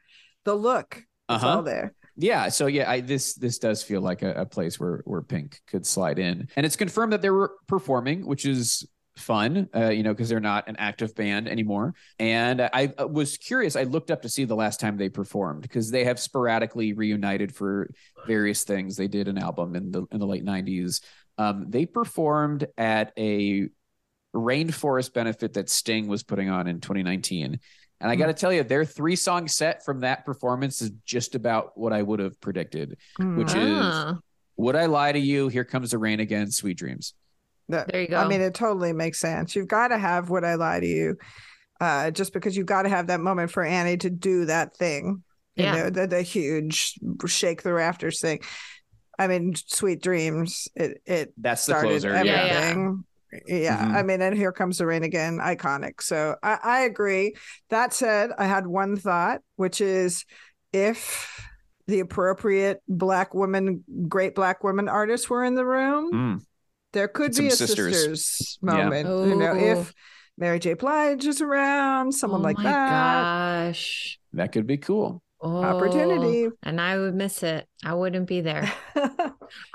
the look, Uh-huh. all there. Yeah, so yeah, I, this this does feel like a, a place where where Pink could slide in, and it's confirmed that they're performing, which is fun, uh, you know, because they're not an active band anymore. And I, I was curious. I looked up to see the last time they performed because they have sporadically reunited for various things. They did an album in the in the late '90s. Um, they performed at a rainforest benefit that Sting was putting on in 2019. And I got to tell you, their three song set from that performance is just about what I would have predicted. Which Mm. is- ah, Would I lie to you? Here comes the rain again. Sweet dreams. That- There you go. I mean, it totally makes sense. You've got to have "Would I Lie to You," uh, just because you've got to have that moment for Annie to do that thing. You Yeah. know, the, the huge shake the rafters thing. I mean, "Sweet Dreams." It it That's the started closer. Yeah, Yeah. yeah. Everything. Yeah, Mhm. I mean, and here comes the rain again, iconic. So I, I agree. That said, I had one thought, which is if the appropriate black woman, great black woman artists were in the room, Mm. there could Some be a sisters. sisters, Yeah. moment. You know, Oh. if Mary J. Blige is around, someone oh like my that, Gosh. That could be cool. Oh, opportunity. And I would miss it. I wouldn't be there.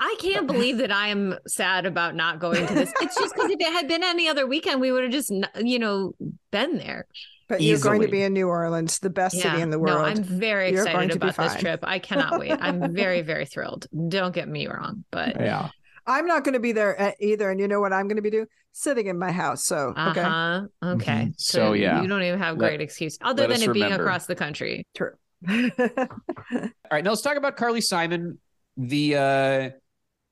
I can't believe that I am sad about not going to this. It's just because if it had been any other weekend, we would have just, you know, been there. but you're going to be in New Orleans, the best city in the world. No, I'm very You're going excited to be about this trip. I cannot wait. I'm very, very thrilled. Don't get me wrong, but Yeah. I'm not going to be there uh, either. And you know what I'm going to be doing? Sitting in my house. So, okay. uh-huh. Okay. Mhm. So, yeah. You don't even have Let- great excuse other than us it being across the country. True. All right, now let's talk about Carly Simon. The uh,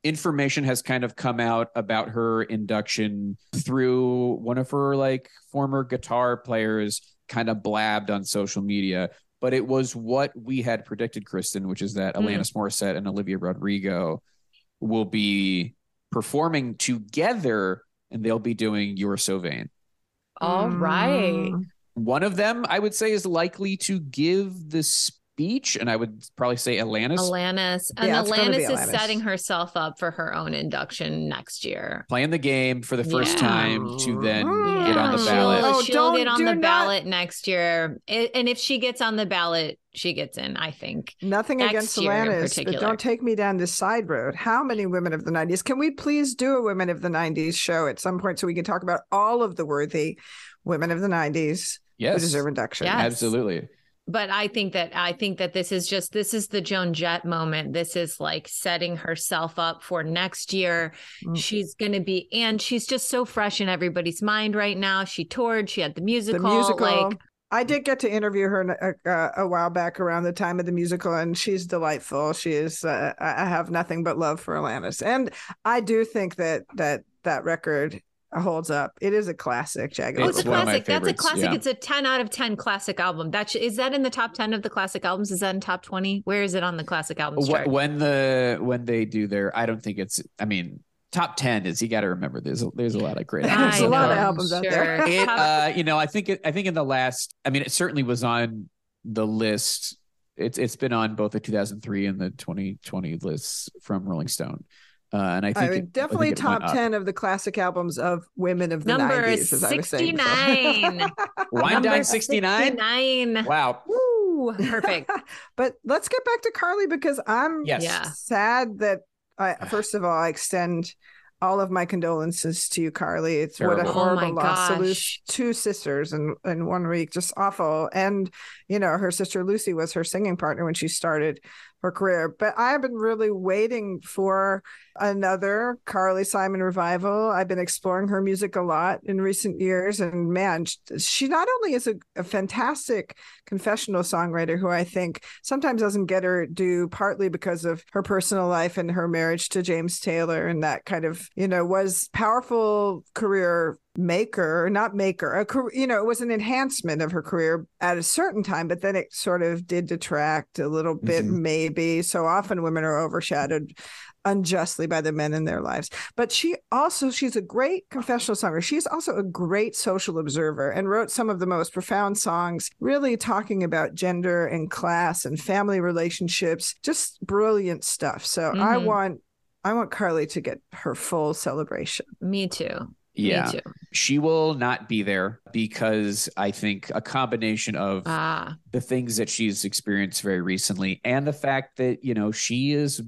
information has kind of come out about her induction through one of her like former guitar players kind of blabbed on social media, but it was what we had predicted, Kristen, which is that Hmm. Alanis Morissette and Olivia Rodrigo will be performing together and they'll be doing You're So Vain. All right. One of them, I would say, is likely to give the speech, and I would probably say Alanis Alanis. And Yeah, it's Alanis is setting herself up for her own induction next year. playing the game for the first Yeah. time to then Yeah. get on the she'll, ballot. Oh, she'll don't- get on the not- ballot next year. And if she gets on the ballot, she gets in, I think. Nothing Next against year Alanis, but don't take me down this side road. How many women of the 90s? Can we please do a Women of the 90s show at some point so we can talk about all of the worthy women of the 90s who Yes, deserve induction? Yeah. absolutely. But I think that I think that this is just this is the Joan Jett moment. This is like setting herself up for next year. Mm. She's going to be and she's just so fresh in everybody's mind right now. She toured, she had the musical. The musical, musical. like I did get to interview her a, a, a, while back around the time of the musical, and she's delightful. She is. Uh, I have nothing but love for Alanis, and I do think that that that record holds up. It is a classic, Jagged. Oh, it's a classic. That's a classic. Yeah. It's a ten out of ten classic album. That sh- is that in the top ten of the classic albums? Is that in top twenty? Where is it on the classic albums chart? When the when they do their, I don't think it's. I mean, top 10 is you got to remember there's a, there's a lot of great albums. There's a lot of albums sure. out there. it, uh, you know, I think it, I think in the last, I mean, it certainly was on the list. It's it's been on both the 2003 and the 2020 lists from Rolling Stone. Uh, and I think I mean, it, definitely I think top ten of the classic albums of women of the Number 90s, as I 69. Wine Dine 69. 69. Wow. Woo, perfect. but let's get back to Carly because I'm Yes. Yeah. sad that I first of all I extend all of my condolences to you, Carly. It's what a Terrible. Oh horrible loss to lose two sisters in, in one week. Just awful. And, you know, her sister Lucy was her singing partner when she started her career. But I've been really waiting for another Carly Simon revival. I've been exploring her music a lot in recent years. And man, she not only is a, a fantastic confessional songwriter who I think sometimes doesn't get her due, partly because of her personal life and her marriage to James Taylor and that kind of, you know, was powerful career maker not maker a career, you know it was an enhancement of her career at a certain time but then it sort of did detract a little bit Mhm. maybe so often women are overshadowed unjustly by the men in their lives but she also she's a great confessional songer she's also a great social observer and wrote some of the most profound songs really talking about gender and class and family relationships just brilliant stuff so i Mhm. want i want carly to get her full celebration Me too. Yeah. Me too. She will not be there because I think a combination of Ah, the things that she's experienced very recently and the fact that, you know, she is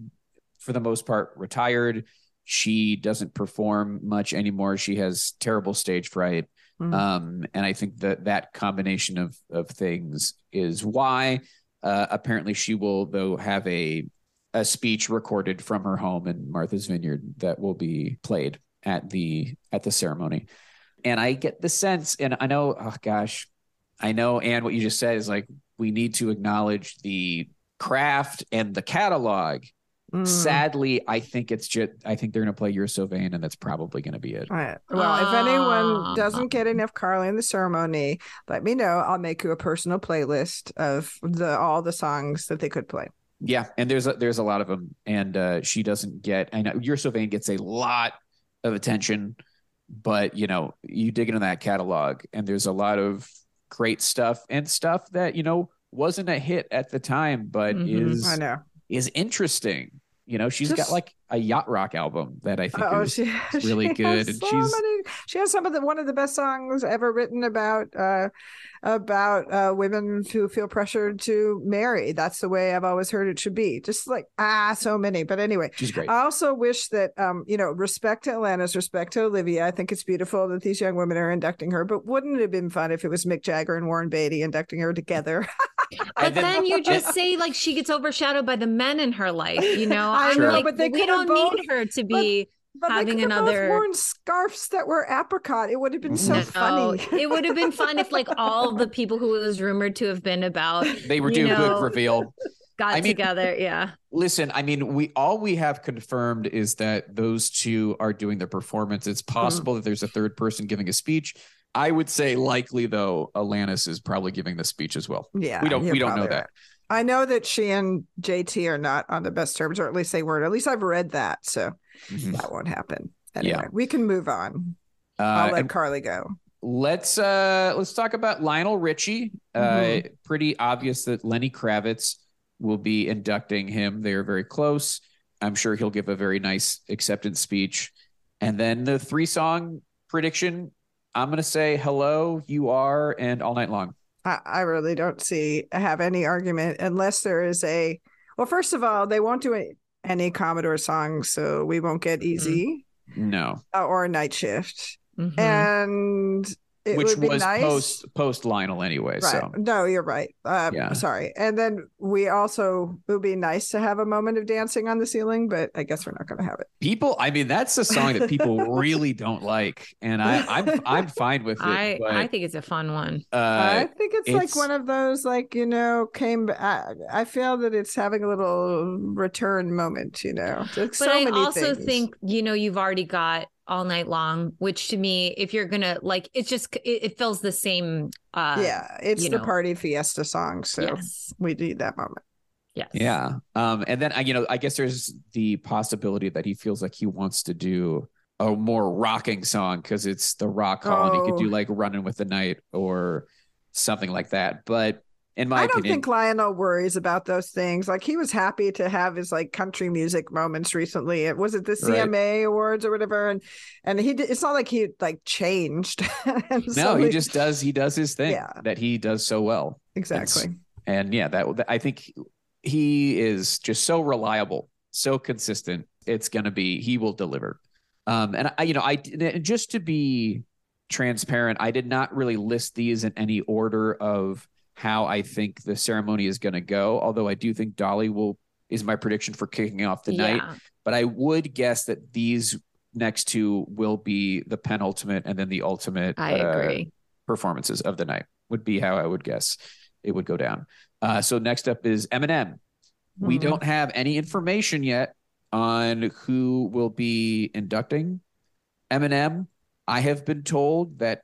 for the most part retired. She doesn't perform much anymore. She has terrible stage fright. Mhm. Um, and I think that that combination of of things is why uh, apparently she will though have a a speech recorded from her home in Martha's Vineyard that will be played at the at the ceremony. And I get the sense, and I know, oh gosh, I know, and what you just said is like we need to acknowledge the craft and the catalog. Mm. Sadly, I think it's just I think they're going to play You're So Vain, and that's probably going to be it. All right. Well, if anyone Ah. doesn't get enough Carly in the ceremony, let me know. I'll make you a personal playlist of the all the songs that they could play. Yeah, and there's a, there's a lot of them, and uh, she doesn't get. I know You're So Vain gets a lot of attention, but you know you dig into that catalog, and there's a lot of great stuff and stuff that you know wasn't a hit at the time, but Mhm. is I know. is interesting. You know, she's got like a yacht rock album that I think Oh, is, she, really she good, and so she's many, she has some of the one of the best songs ever written about uh, about uh, women who feel pressured to marry. That's the way I've always heard it should be. Just like ah, so many. But anyway, she's great. I also wish that, um, you know, respect to Alanis, respect to Olivia. I think it's beautiful that these young women are inducting her. But wouldn't it have been fun if it was Mick Jagger and Warren Beatty inducting her together? but then, then- you just say like she gets overshadowed by the men in her life. You know, I I'm know, like, but they we don't both- need her to be. But Having they another- both worn scarves that were apricot. It would have been mm-hmm. so no, funny. it would have been fun if like all the people who it was rumored to have been about they were doing due know, revealed. got I mean- together. Yeah. Listen, I mean, we all we have confirmed is that those two are doing the performance. It's mm-hmm. possible that there's a third person giving a speech. I would say likely though, Alanis is probably giving the speech as well. Yeah, We don't- we don't know that. I know that she and JT are not on the best terms, or at least they weren't. At least I've read that, so that won't happen. Anyway, Yeah. we can move on. Uh, I'll let Carly go. let's uh let's talk about Lionel Richie. Uh Mhm. pretty obvious that Lenny Kravitz will be inducting him. They are very close. I'm sure he'll give a very nice acceptance speech. And then the three song prediction, I'm gonna say hello, you are, and all night long. I, I really don't see have any argument unless there is a. Well, first of all, they won't do any, any Commodore songs, so we won't get easy No. uh, or a night shift. Mhm. And it which would be was nice. post post Lionel anyway. Right. So No, you're right. Um, Yeah. Sorry. And then we also, it would be nice to have a moment of dancing on the ceiling, but I guess we're not going to have it. people, I mean, that's a song that people really don't like, and I, I'm I'm fine with it. I but, I think it's a fun one. uh, I think it's, like one of those, like, you know, came, I, I feel that it's having a little return moment, you know. There's But so I many also things. think you know you've already got all night long, which to me, if you're gonna like, it's just it, it fills the same. uh yeah, it's the know. party fiesta song. So Yes. we need that moment. Yes. Yeah. Um, and then you know, I guess there's the possibility that he feels like he wants to do a more rocking song because it's the rock hall and he could Oh. do like running with the night or something like that. But in my I don't opinion, think Lionel worries about those things. Like he was happy to have his like country music moments recently. It was it the Right. CMA awards or whatever, and and he did, it's not like he like changed. No, so he just does, he does his thing Yeah. that he does so well. exactly. And yeah, that I think he is just so reliable, so consistent. It's going to be, he will deliver. Um, and I, you know, I just to be transparent, I did not really list these in any order of how I think the ceremony is going to go. Although I do think Dolly will is my prediction for kicking off the night. But I would guess that these next two will be the penultimate and then the ultimate. I uh, agree. performances of the night would be how I would guess it would go down. Uh, so next up is Eminem. We Hmm. don't have any information yet on who will be inducting Eminem. I have been told that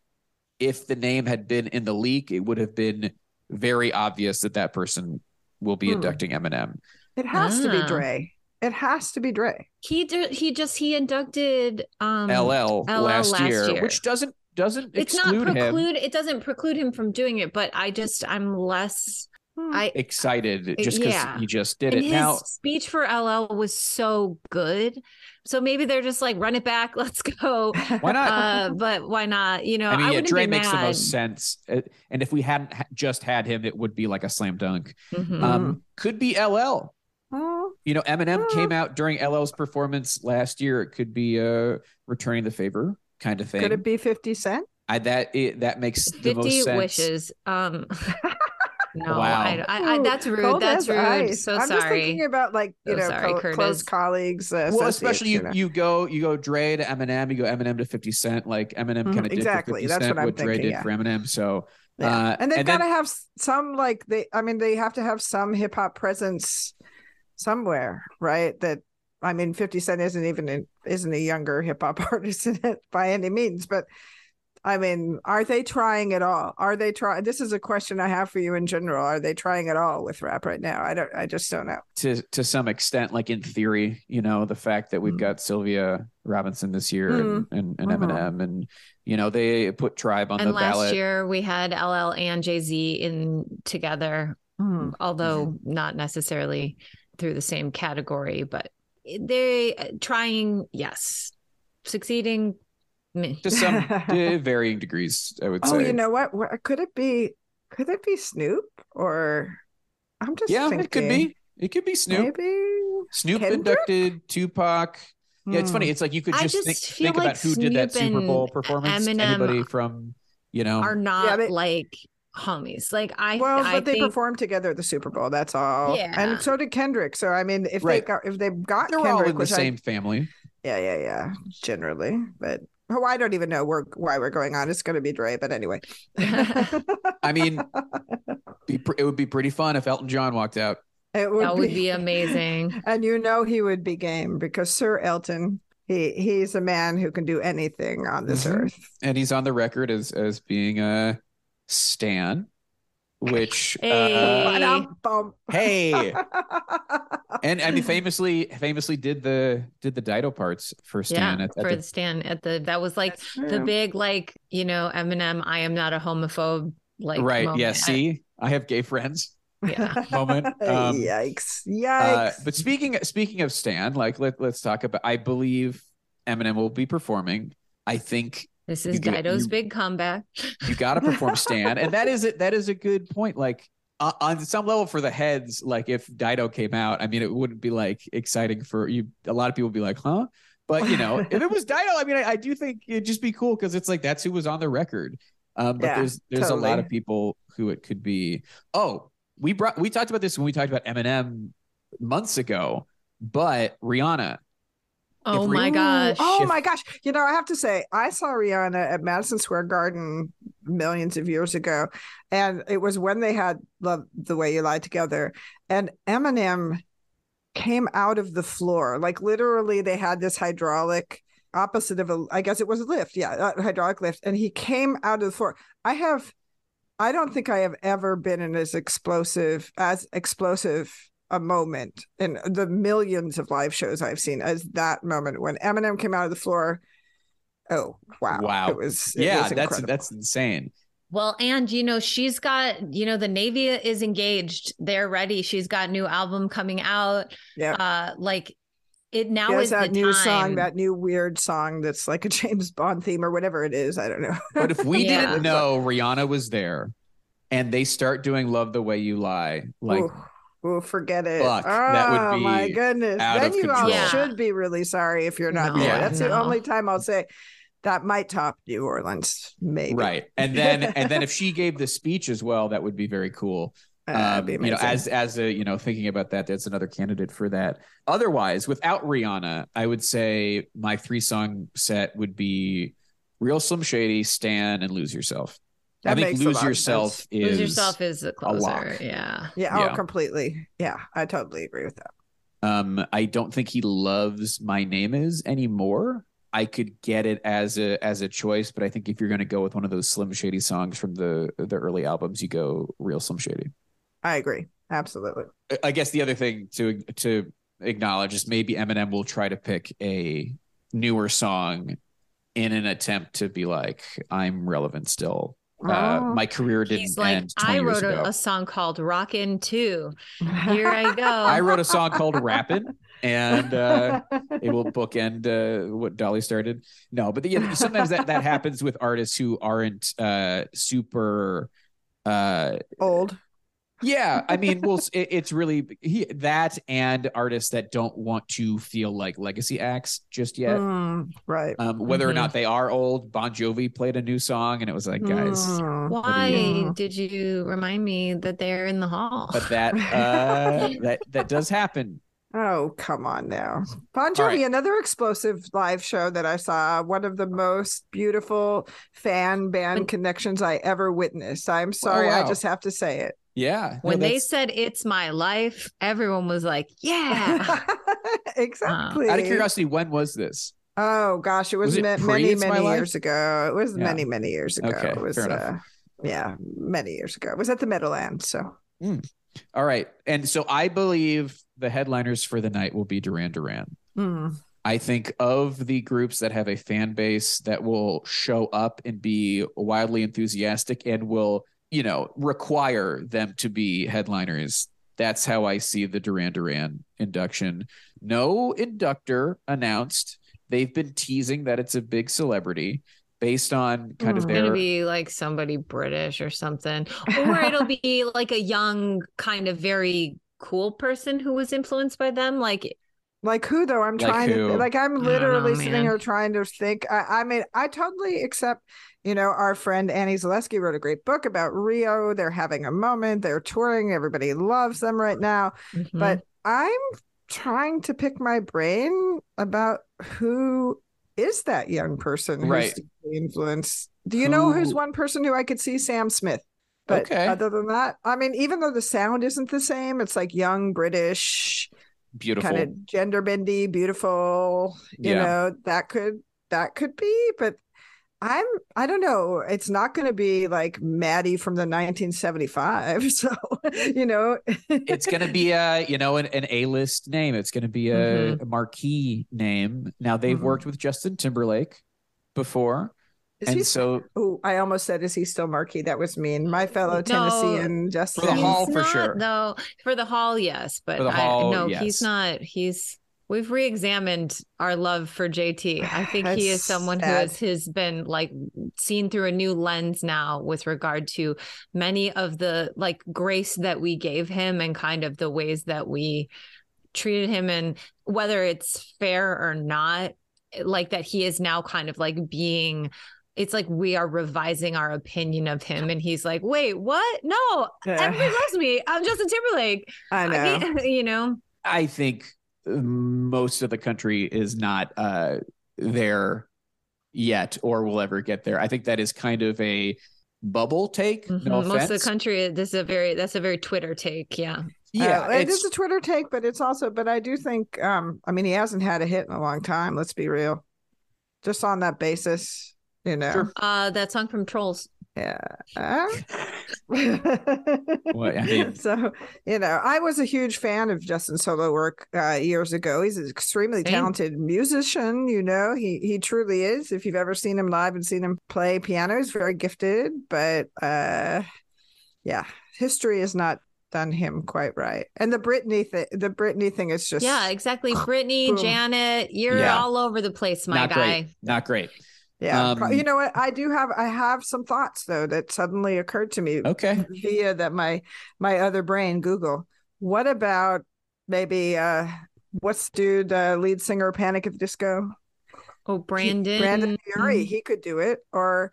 if the name had been in the leak, it would have been very obvious that that person will be Hmm. inducting Eminem. It has to be Ah. Dre. It has to be Dre. He did. He just he inducted um LL, LL last, last year, year. which doesn't doesn't It's not exclude him. preclude. It doesn't preclude him from doing it. But I just I'm less. Hmm. I Excited just because Yeah. he just did and it. his Now, speech for LL was so good. So maybe they're just like run it back. Let's go. why not? uh, but why not? You know, I mean, yeah, Dre be makes the most sense. Uh, And if we hadn't just had him, it would be like a slam dunk. Mhm. Um, could be LL. Oh, You know, Eminem Oh. came out during LL's performance last year. It could be uh, returning the favor kind of thing. could it be 50 Cent? I, that it, that makes the Fifty most sense. wishes. Um, no, Wow. I, I, I, that's rude. Cold that's as rude. ice. So I'm just sorry. thinking about like, you So know, sorry, co- close colleagues. Uh, Well, especially you, know. you go you go Dre to Eminem, you go Eminem to Fifty Cent, like Eminem Mhm, kind of did exactly. for 50 That's Cent what I'm what Dre did yeah. for Eminem. So Yeah. uh, and they've and got to have some like they i mean they have to have some hip-hop presence somewhere right that i mean 50 cent isn't even a, isn't a younger hip-hop artist in it by any means but i mean are they trying at all are they trying this is a question i have for you in general are they trying at all with rap right now i don't i just don't know to to some extent, like in theory, you know, the fact that we've Mm. got Sylvia Robinson this year and, and, and Mhm. Eminem and you know, they put Tribe on and the last ballot. year we had LL and Jay Z in together, although Mm-hmm. not necessarily through the same category, but they uh, trying, yes, succeeding. Meh. to some varying degrees, I would oh say. Oh, you know what Wha- could it be could it be snoop or i'm just yeah, thinking it could be. It could be Snoop. maybe Snoop Kendrick? inducted Tupac. Yeah, it's funny. Hmm. It's like you could just, just think, feel think about like who did that Super Bowl performance. Eminem Anybody from, you know, Are not they- like homies. Like I, Well, I but they think, performed together at the Super Bowl. That's all. Yeah. and so did Kendrick. So I mean, if Right. they got if they got they're Kendrick, all in the which I- same family. yeah, yeah, yeah, generally, but oh, I don't even know where why we're going on. It's going to be Dre, but anyway. I mean, be, pr- it would be pretty fun if Elton John walked out. it would that be, would be amazing. and you know he would be game because Sir Elton, he he's a man who can do anything on this Mhm. earth. and he's on the record as as being a Stan, which Hey. uh, hey, and I mean famously famously did the did the Dido parts for Stan yeah, at, at for the, the stand at the that was like the big like you know Eminem. I am not a homophobe. Like right. moment. Yeah. See, I have gay friends yeah. moment. Um, yikes! uh, Yikes! but speaking speaking of Stan, like let let's talk about. I believe Eminem will be performing. I think This is get- Dido's you- big comeback. you got to perform Stan, and that is it. That is a good point. Like uh, on some level for the heads, like if Dido came out, I mean, it wouldn't be like exciting for you. A lot of people would be like, huh? But you know, if it was Dido, I mean, I, I do think it'd just be cool because it's like that's who was on the record. Um, but Yeah, there's there's a lot of people who it could be. Oh, we brought we talked about this when we talked about Eminem months ago, but Rihanna. Oh If my gosh. Oh my oh gosh. You know, I have to say, I saw Rihanna at Madison Square Garden millions of years ago. And it was when they had Love the Way You Lie together. And Eminem came out of the floor. Like literally, they had this hydraulic opposite of a, I guess it was a lift. Yeah, a hydraulic lift. And he came out of the floor. I have, I don't think I have ever been in as explosive, as explosive a moment in the millions of live shows I've seen as that moment when Eminem came out of the floor. Oh wow! Wow. It was it yeah, was that's that's insane. Well, and you know, she's got, you know, the Navy is engaged. They're ready. She's got new album coming out. yeah. Uh like it now She has is that the new time. song, that new weird song that's like a James Bond theme or whatever it is. I don't know. But if we Yeah. didn't know Rihanna was there, and they start doing "Love the Way You Lie," like Ooh, ooh, forget it. Fuck, that would oh my goodness! out Then of you all. Yeah. should be really sorry if you're not No, there. That's the only time I'll say that might top New Orleans, maybe. right, and then and then if she gave the speech as well, that would be very cool. Uh, um, you know, as as a you know, thinking about that, that's another candidate for that. Otherwise, without Rihanna, I would say my three song set would be "Real Slim Shady," "Stan," and "Lose Yourself." That I think makes "Lose lot Yourself" is Lose yourself is a closer. lock. yeah. yeah, yeah. oh, completely. Yeah, I totally agree with that. Um, I don't think he loves "My Name Is" anymore. I could get it as a as a choice, but I think if you're going to go with one of those Slim Shady songs from the the early albums, you go "Real Slim Shady." I agree. Absolutely. I guess the other thing to to acknowledge is maybe Eminem will try to pick a newer song in an attempt to be like, I'm relevant still. Uh, Oh. my career didn't He's like, end 20 I years wrote ago. a, a song called Rockin' Too. Here I go. I wrote a song called Rappin', and uh, it will bookend uh, what Dolly started. No, but yeah, sometimes that that happens with artists who aren't uh, super. Uh, old. Yeah, I mean, well, it, it's really he, that and artists that don't want to feel like legacy acts just yet. Mm, right. Um, whether or Mhm. not they are old, Bon Jovi played a new song, and it was like, guys, Mm. Why Yeah. did you remind me that they're in the hall? but that uh, that that does happen. Oh, come on now. Bon Jovi, All right. another explosive live show that I saw. One of the most beautiful fan band connections I ever witnessed. I'm sorry, I wow. just have to say it. Yeah, no, when they said it's my life, everyone was like, yeah. exactly. out of curiosity, when was this? Oh gosh, it was, Was it ma- pre many, It's many Life? years ago. It was Yeah. many, many years ago. Okay, it was fair uh, yeah, many years ago. It was at the Meadowlands. So All right, and so I believe the headliners for the night will be Duran Duran. hmm. I think of the groups that have a fan base that will show up and be wildly enthusiastic and will, you know, require them to be headliners. That's how I see the Duran Duran induction. No inductor announced. They've been teasing that it's a big celebrity based on kind of Hmm. It's gonna their be like somebody British or something, or it'll be like a young, kind of very cool person who was influenced by them. Like, Like who though? I'm Like trying who? to like I'm literally know, sitting man. here trying to think. I, I mean, I totally accept. You know, our friend Annie Zaleski wrote a great book about Rio. They're having a moment. They're touring. Everybody loves them right now. mhm. But I'm trying to pick my brain about who is that young person who's Right. deeply influenced. Do you know who's one person who I could see? Sam Smith. But Okay. other than that, I mean, even though the sound isn't the same, it's like young British, beautiful. kind of gender bendy, beautiful. You Yeah. know, that could that could be, but I'm I don't know. It's not going to be like Matty from the 1975. So you know, it's going to be a you know an, an a-list name it's going to be a, Mhm. a marquee name now they've Mhm. worked with justin timberlake before is and he so Oh, I almost said, is he still Marquee? That was mean. My fellow No. Tennessean Justin. For the Hall, for not, sure. though. For the hall, yes, but For the I, no, yes. he's not. He's we've re-examined our love for JT. I think he is That's someone who has, has been like seen through a new lens now with regard to many of the like grace that we gave him and kind of the ways that we treated him and whether it's fair or not like that he is now kind of like being it's like we are revising our opinion of him and he's like wait what no Yeah. everybody loves me i'm justin timberlake I know. I you know I think most of the country is not uh, there yet or will ever get there. I think that is kind of a bubble take. No Mhm. most of the country this is a very that's a very twitter take yeah Yeah, Uh, it's- a Twitter take, but it's also, but I do think, um, I mean, he hasn't had a hit in a long time. Let's be real. Just on that basis, you know. Sure. uh that song from trolls Yeah. Well, I mean- so, you know, I was a huge fan of Justin's solo work uh, years ago. He's an extremely Same. talented musician, you know, he he truly is. If you've ever seen him live and seen him play piano, he's very gifted, but uh yeah, history has not done him quite right. And the Britney thing, the Britney thing is just yeah exactly brittany Boom. janet you're Yeah. all over the place my not guy great. Not great. Yeah, pro- Um, you know what? I do have I have some thoughts though that suddenly occurred to me Okay. via that my my other brain Google. What about maybe uh what's dude uh, lead singer of Panic at the Disco? oh He- brandon Brendon Urie, Mhm. he could do it or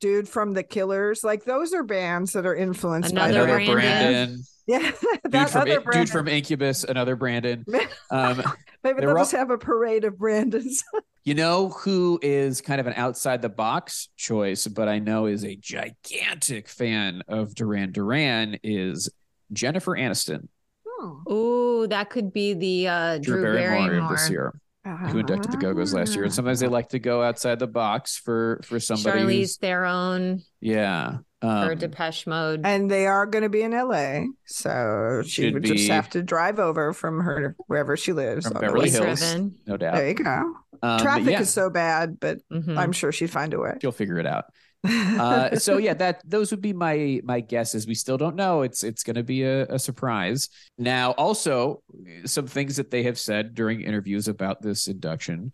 dude from the Killers. Like those are bands that are influenced Another by Another. Brandon. Brandon. Yeah, Dude from, other dude from Incubus, another Brandon. Um, maybe they're they'll all- just have a parade of Brandons. you know who is kind of an outside the box choice, but I know is a gigantic fan of Duran Duran is Jennifer Aniston, Oh, Ooh, that could be the uh, Drew, Drew, Barrymore, Barrymore. of this year, who inducted the Go Go's last year. And sometimes they like to go outside the box for for somebody. Charlize who's, Theron yeah. or Um, Depeche Mode. And they are going to be in LA, so she would be- just have to drive over from her wherever she lives. From Beverly Hills. Driven. no doubt. There you go. Um, Traffic yeah, is so bad, but Mhm. I'm sure she'd find a way. she'll figure it out. uh, so yeah, that those would be my my guesses. We still don't know. It's it's going to be a, a surprise. Now, also some things that they have said during interviews about this induction.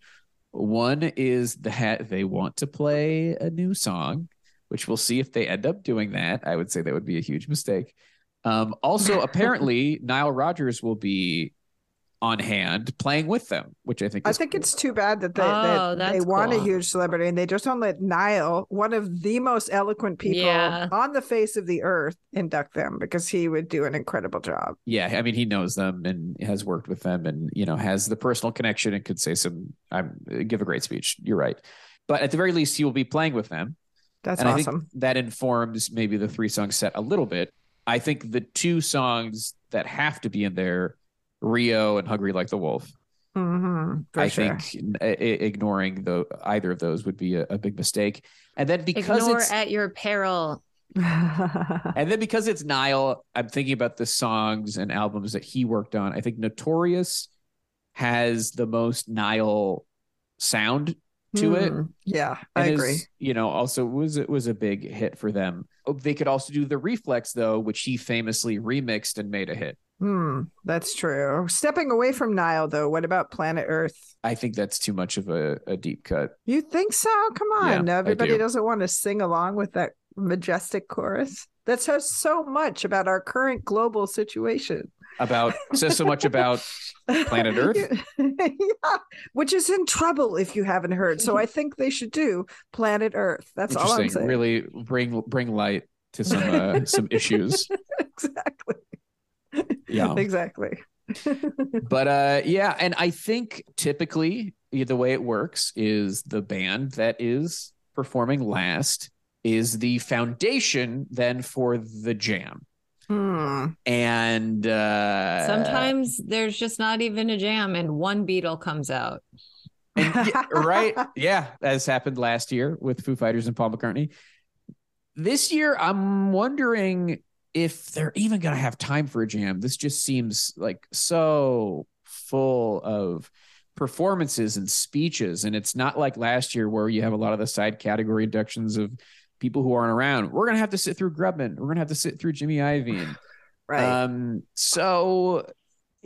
One is that they want to play a new song, which we'll see if they end up doing that. I would say that would be a huge mistake. Um, also, apparently, Nile Rodgers will be on hand playing with them, which I think I think cool. it's too bad that they Oh, that they that's want a huge celebrity and they just don't let Nile, one of the most eloquent people Yeah. on the face of the earth, induct them because he would do an incredible job. yeah i mean he knows them and has worked with them and you know has the personal connection and could say some i'm give a great speech you're right but at the very least he will be playing with them That's and i awesome. think that informs maybe the three song set a little bit i think the two songs that have to be in there rio and hungry like the wolf hmm i sure. think i- i- ignoring the either of those would be a, a big mistake and then because Ignore it's at your peril. And then because it's Nile, I'm thinking about the songs and albums that he worked on. I think Notorious has the most Nile sound to it. Hmm. Yeah, I and agree. you know, also was it was a big hit for them. Oh, They could also do the Reflex though, which he famously remixed and made a hit. Hmm, that's true. Stepping away from Nile, though, what about Planet Earth? I think that's too much of a, a deep cut. You think so? Come on. I Everybody do. doesn't want to sing along with that majestic chorus. That says so much about our current global situation. About says so much about Planet Earth? yeah, which is in trouble if you haven't heard. So I think they should do Planet Earth. That's all I'm saying. Really bring bring light to some uh, some issues. exactly. Yeah. Exactly. but uh yeah and i think typically the way it works is the band that is performing last is the foundation then for the jam Hmm. and uh Sometimes there's just not even a jam and one Beatle comes out. and right yeah as happened last year with foo fighters and paul mccartney this year i'm wondering if they're even going to have time for a jam this just seems like so full of performances and speeches and it's not like last year where you have a lot of the side category inductions of people who aren't around we're going to have to sit through grubman we're going to have to sit through jimmy iovine Right. um, so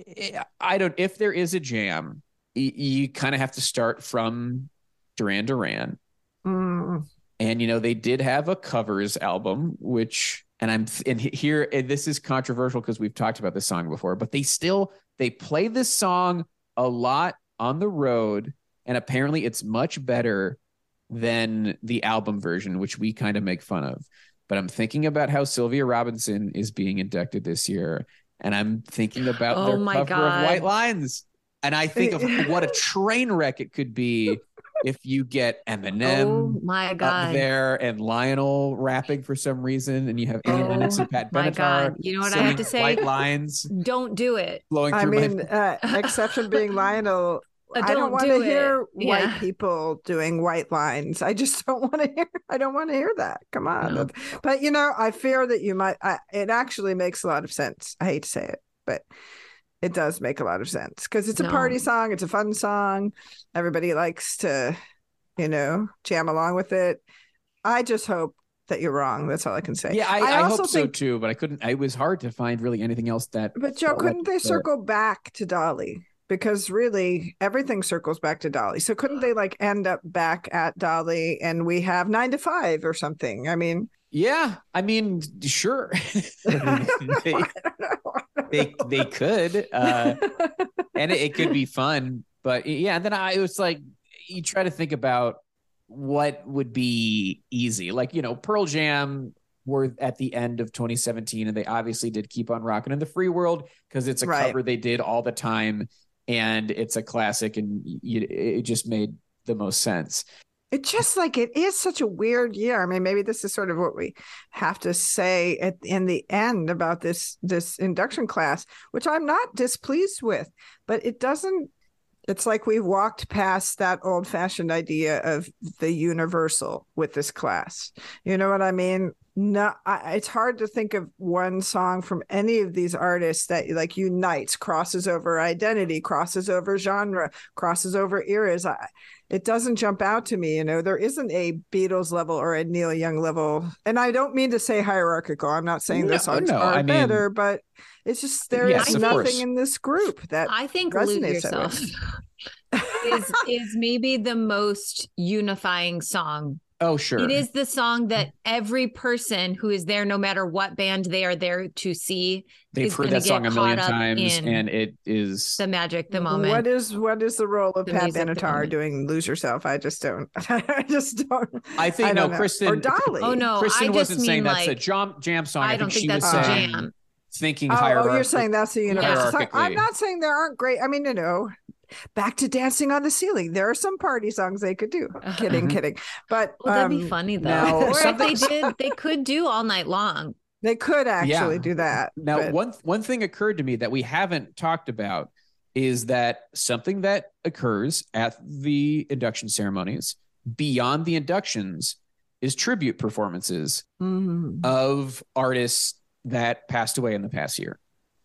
eh, I don't. If there is a jam, you kind of have to start from Duran Duran, Hmm. and you know they did have a covers album, which and I'm and here and this is controversial because we've talked about this song before, but they still they play this song a lot on the road, and apparently it's much better than the album version, which we kind of make fun of. But I'm thinking about how Sylvia Robinson is being inducted this year, and I'm thinking about Oh their my cover God. of White Lines, and I think of what a train wreck it could be if you get Eminem oh my up god. there and Lionel rapping for some reason, and you have Ann Oh Lennox and Pat my Benatar. God. You know what I have to say? White lines Don't do it. flowing I through mean, my. uh, exception being Lionel. Uh, I don't don't want do to it. hear Yeah. white people doing white lines. I just don't want to hear. I don't want to hear that. Come on. No. But you know, I fear that you might. I, it actually makes a lot of sense. I hate to say it, but it does make a lot of sense because it's a No. party song. It's a fun song. Everybody likes to, you know, jam along with it. I just hope that you're wrong. That's all I can say. Yeah, I, I I, also hope so think- too, but I couldn't. It was hard to find really anything else that. But Joe, couldn't they the- circle back to Dolly? Because really, everything circles back to Dolly. So couldn't they like end up back at Dolly and we have nine to five or something? I mean, Yeah, I mean, sure, they, I don't know. they they could, uh, and it, it could be fun. But yeah, and then I it was like you try to think about what would be easy, like you know, Pearl Jam were at the end of 2017, and they obviously did keep on rocking in the free world because it's a Right. cover they did all the time, and it's a classic, and you, it just made the most sense. It just like it is such a weird year. I mean, maybe this is sort of what we have to say at in the end about this this induction class, which I'm not displeased with, but it doesn't. It's like we've walked past that old fashioned idea of the universal with this class. You know what I mean? No, I, it's hard to think of one song from any of these artists that like unites, crosses over identity, crosses over genre, crosses over eras. I, it doesn't jump out to me. You know, there isn't a Beatles level or a Neil Young level, and I don't mean to say hierarchical. I'm not saying No, the songs no, are I mean- better, but it's just there is Yes, of nothing course. in this group that I think resonates that yourself is is maybe the most unifying song. Oh, sure. It is the song that every person who is there, no matter what band they are there to see, They've is heard gonna that song get a million caught up times, in and it is. the magic, the moment. What is what is the role of The Pat Benatar doing "Lose Yourself"? I just don't. I just don't. I think I no, don't know. Kristen. or Dolly. oh no, Kristen I just wasn't mean saying that's a like jam jam song. I, I don't think, think she that's was the saying jam. thinking Oh, oh, hierarchy. you're saying that's the universal. song. I'm not saying there aren't great. I mean, you know, back to dancing on the ceiling. There are some party songs they could do. Kidding, Mhm. kidding. But Well, that'd be um, funny though. now, or if they did, they could do all night long. They could actually Yeah. do that. Now, but- one one thing occurred to me that we haven't talked about is that something that occurs at the induction ceremonies beyond the inductions is tribute performances Mhm. of artists that passed away in the past year.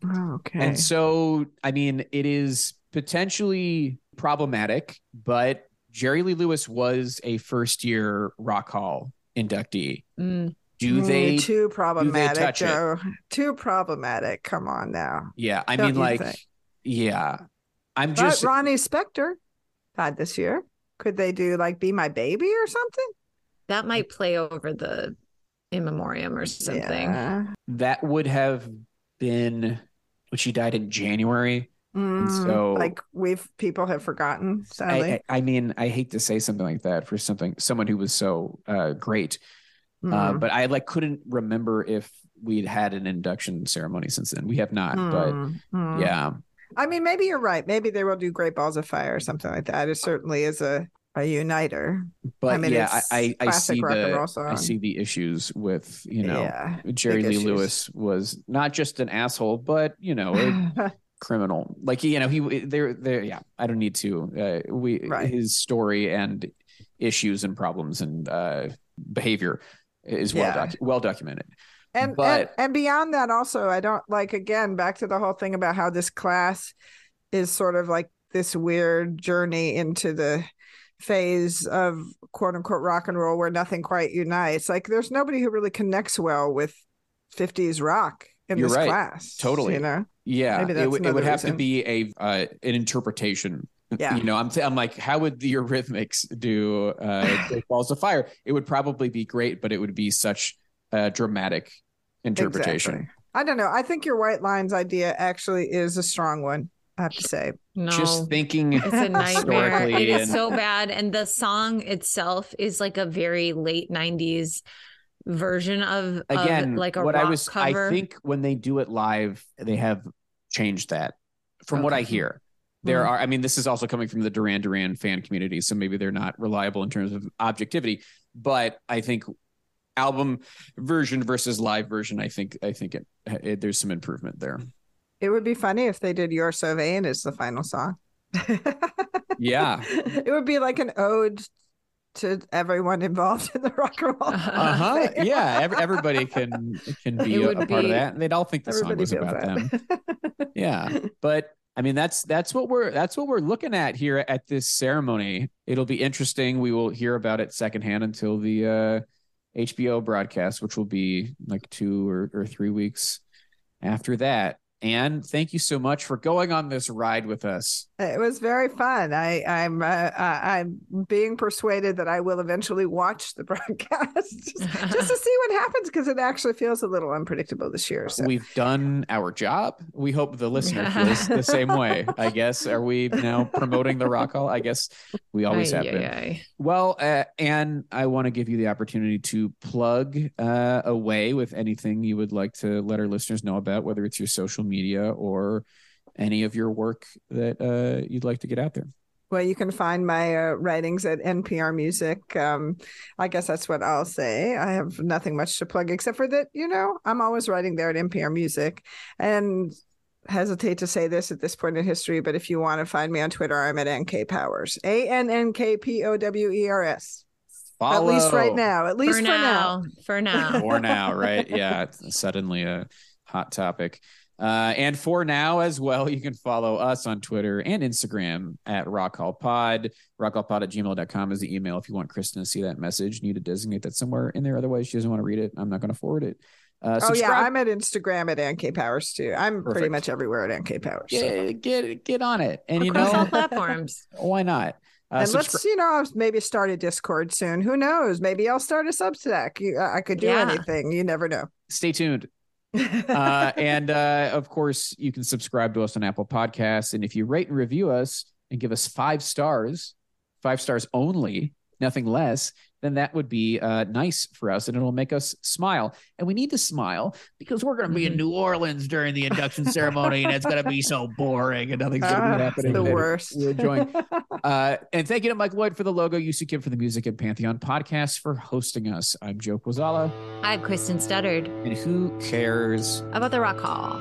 Oh, okay. And so, I mean, it is potentially problematic, but Jerry Lee Lewis was a first year Rock Hall inductee. Mm. Do Mm, they? too problematic, touch it? Too problematic. Come on now. Yeah, I Don't mean, like, think? yeah, I'm But just. Ronnie Spector died this year. Could they do like "Be My Baby" or something? That might play over the in memoriam or something. Yeah. that would have been when she died in January. Mm, so- like we've people have forgotten. Sadly, I, I, I mean, I hate to say something like that for something someone who was so uh, great, uh, Mm. but I like couldn't remember if we'd had an induction ceremony since then. We have not, but Mm, mm. yeah, I mean, maybe you're right. Maybe they will do Great Balls of Fire or something like that. It certainly is a a uniter. but I mean, yeah, I I, I see the I see the issues with you know yeah. Jerry Lee issues. Lewis was not just an asshole, but you know. criminal like you know he there there yeah i don't need to uh we Right. his story and issues and problems and uh behavior is well Yeah. docu- well documented and, and and beyond that also i don't like again back to the whole thing about how this class is sort of like this weird journey into the phase of quote unquote rock and roll where nothing quite unites like there's nobody who really connects well with 50s rock in You're this right. class Totally. you know yeah Maybe it, that's would it would another have to be a uh an interpretation Yeah. you know i'm th- i'm like how would the Eurythmics do uh balls of fire it would probably be great but it would be such a dramatic interpretation Exactly. I don't know. I think your white lines idea actually is a strong one. I have to say. No. just thinking it's a nightmare. It is and- so bad. And the song itself is like a very late 90s version of, again of like a what rock i was cover. i think when they do it live they have changed that from what i hear there Mm. are i mean this is also coming from the duran duran fan community so maybe they're not reliable in terms of objectivity but i think album version versus live version i think i think it, it there's some improvement there It would be funny if they did You're So Vain as the final song. yeah it would be like an ode to everyone involved in the rock and roll. uh-huh. yeah every, everybody can can be a, a part of that and they'd all think the song Everybody was feels about them. Yeah but i mean that's that's what we're that's what we're looking at here at this ceremony. It'll be interesting. We will hear about it secondhand until the uh hbo broadcast which will be like two or, or three weeks after that and thank you so much for going on this ride with us It was very fun. I, I'm uh, uh, I'm being persuaded that I will eventually watch the broadcast just, just to see what happens because it actually feels a little unpredictable this year. So we've done our job we hope the listener feels the same way i guess are we now promoting the rock hall i guess we always Ay, have ay, been ay. Well, uh, and I want to give you the opportunity to plug uh, away with anything you would like to let our listeners know about, whether it's your social media or any of your work that uh, you'd like to get out there. Well, you can find my uh, writings at NPR Music. Um, I guess that's what I'll say. I have nothing much to plug except for that, you know, I'm always writing there at NPR Music. And hesitate to say this at this point in history, but if you want to find me on Twitter, I'm at NK Powers. A N N K P O W E R S. At least right now. At least For for, now. now. For now. For now, right? Yeah, suddenly a hot topic. Uh, and for now as well, you can follow us on Twitter and Instagram at Rock Hall Pod. Rockhallpod at gmail.com is the email if you want Kristen to see that message. You need to designate that somewhere in there. Otherwise, she doesn't want to read it. I'm not going to forward it. Uh, Oh yeah, I'm at Instagram at NK Powers too. I'm pretty much everywhere at NK Powers. so. get get get on it, and you know all platforms. why not? Uh, and subscri- let's, you know, I'll maybe start a Discord soon. Who knows? Maybe I'll start a Substack. I could do Yeah. anything. You never know. stay tuned. Uh, and uh, of course, you can subscribe to us on Apple Podcasts, and if you rate and review us and give us five stars, five stars only, nothing less, then that would be uh, nice for us, and it'll make us smile. And we need to smile because we're going to be in New Orleans during the induction ceremony, and it's going to be so boring, and nothing's going to Ah, be happening. the worst. We're enjoying. Uh, and thank you to Mike Lloyd for the logo, UC Kim for the music, and Pantheon Podcast for hosting us. I'm Joe Quazala, I'm Kristen Studdard and who cares? about the Rock Hall.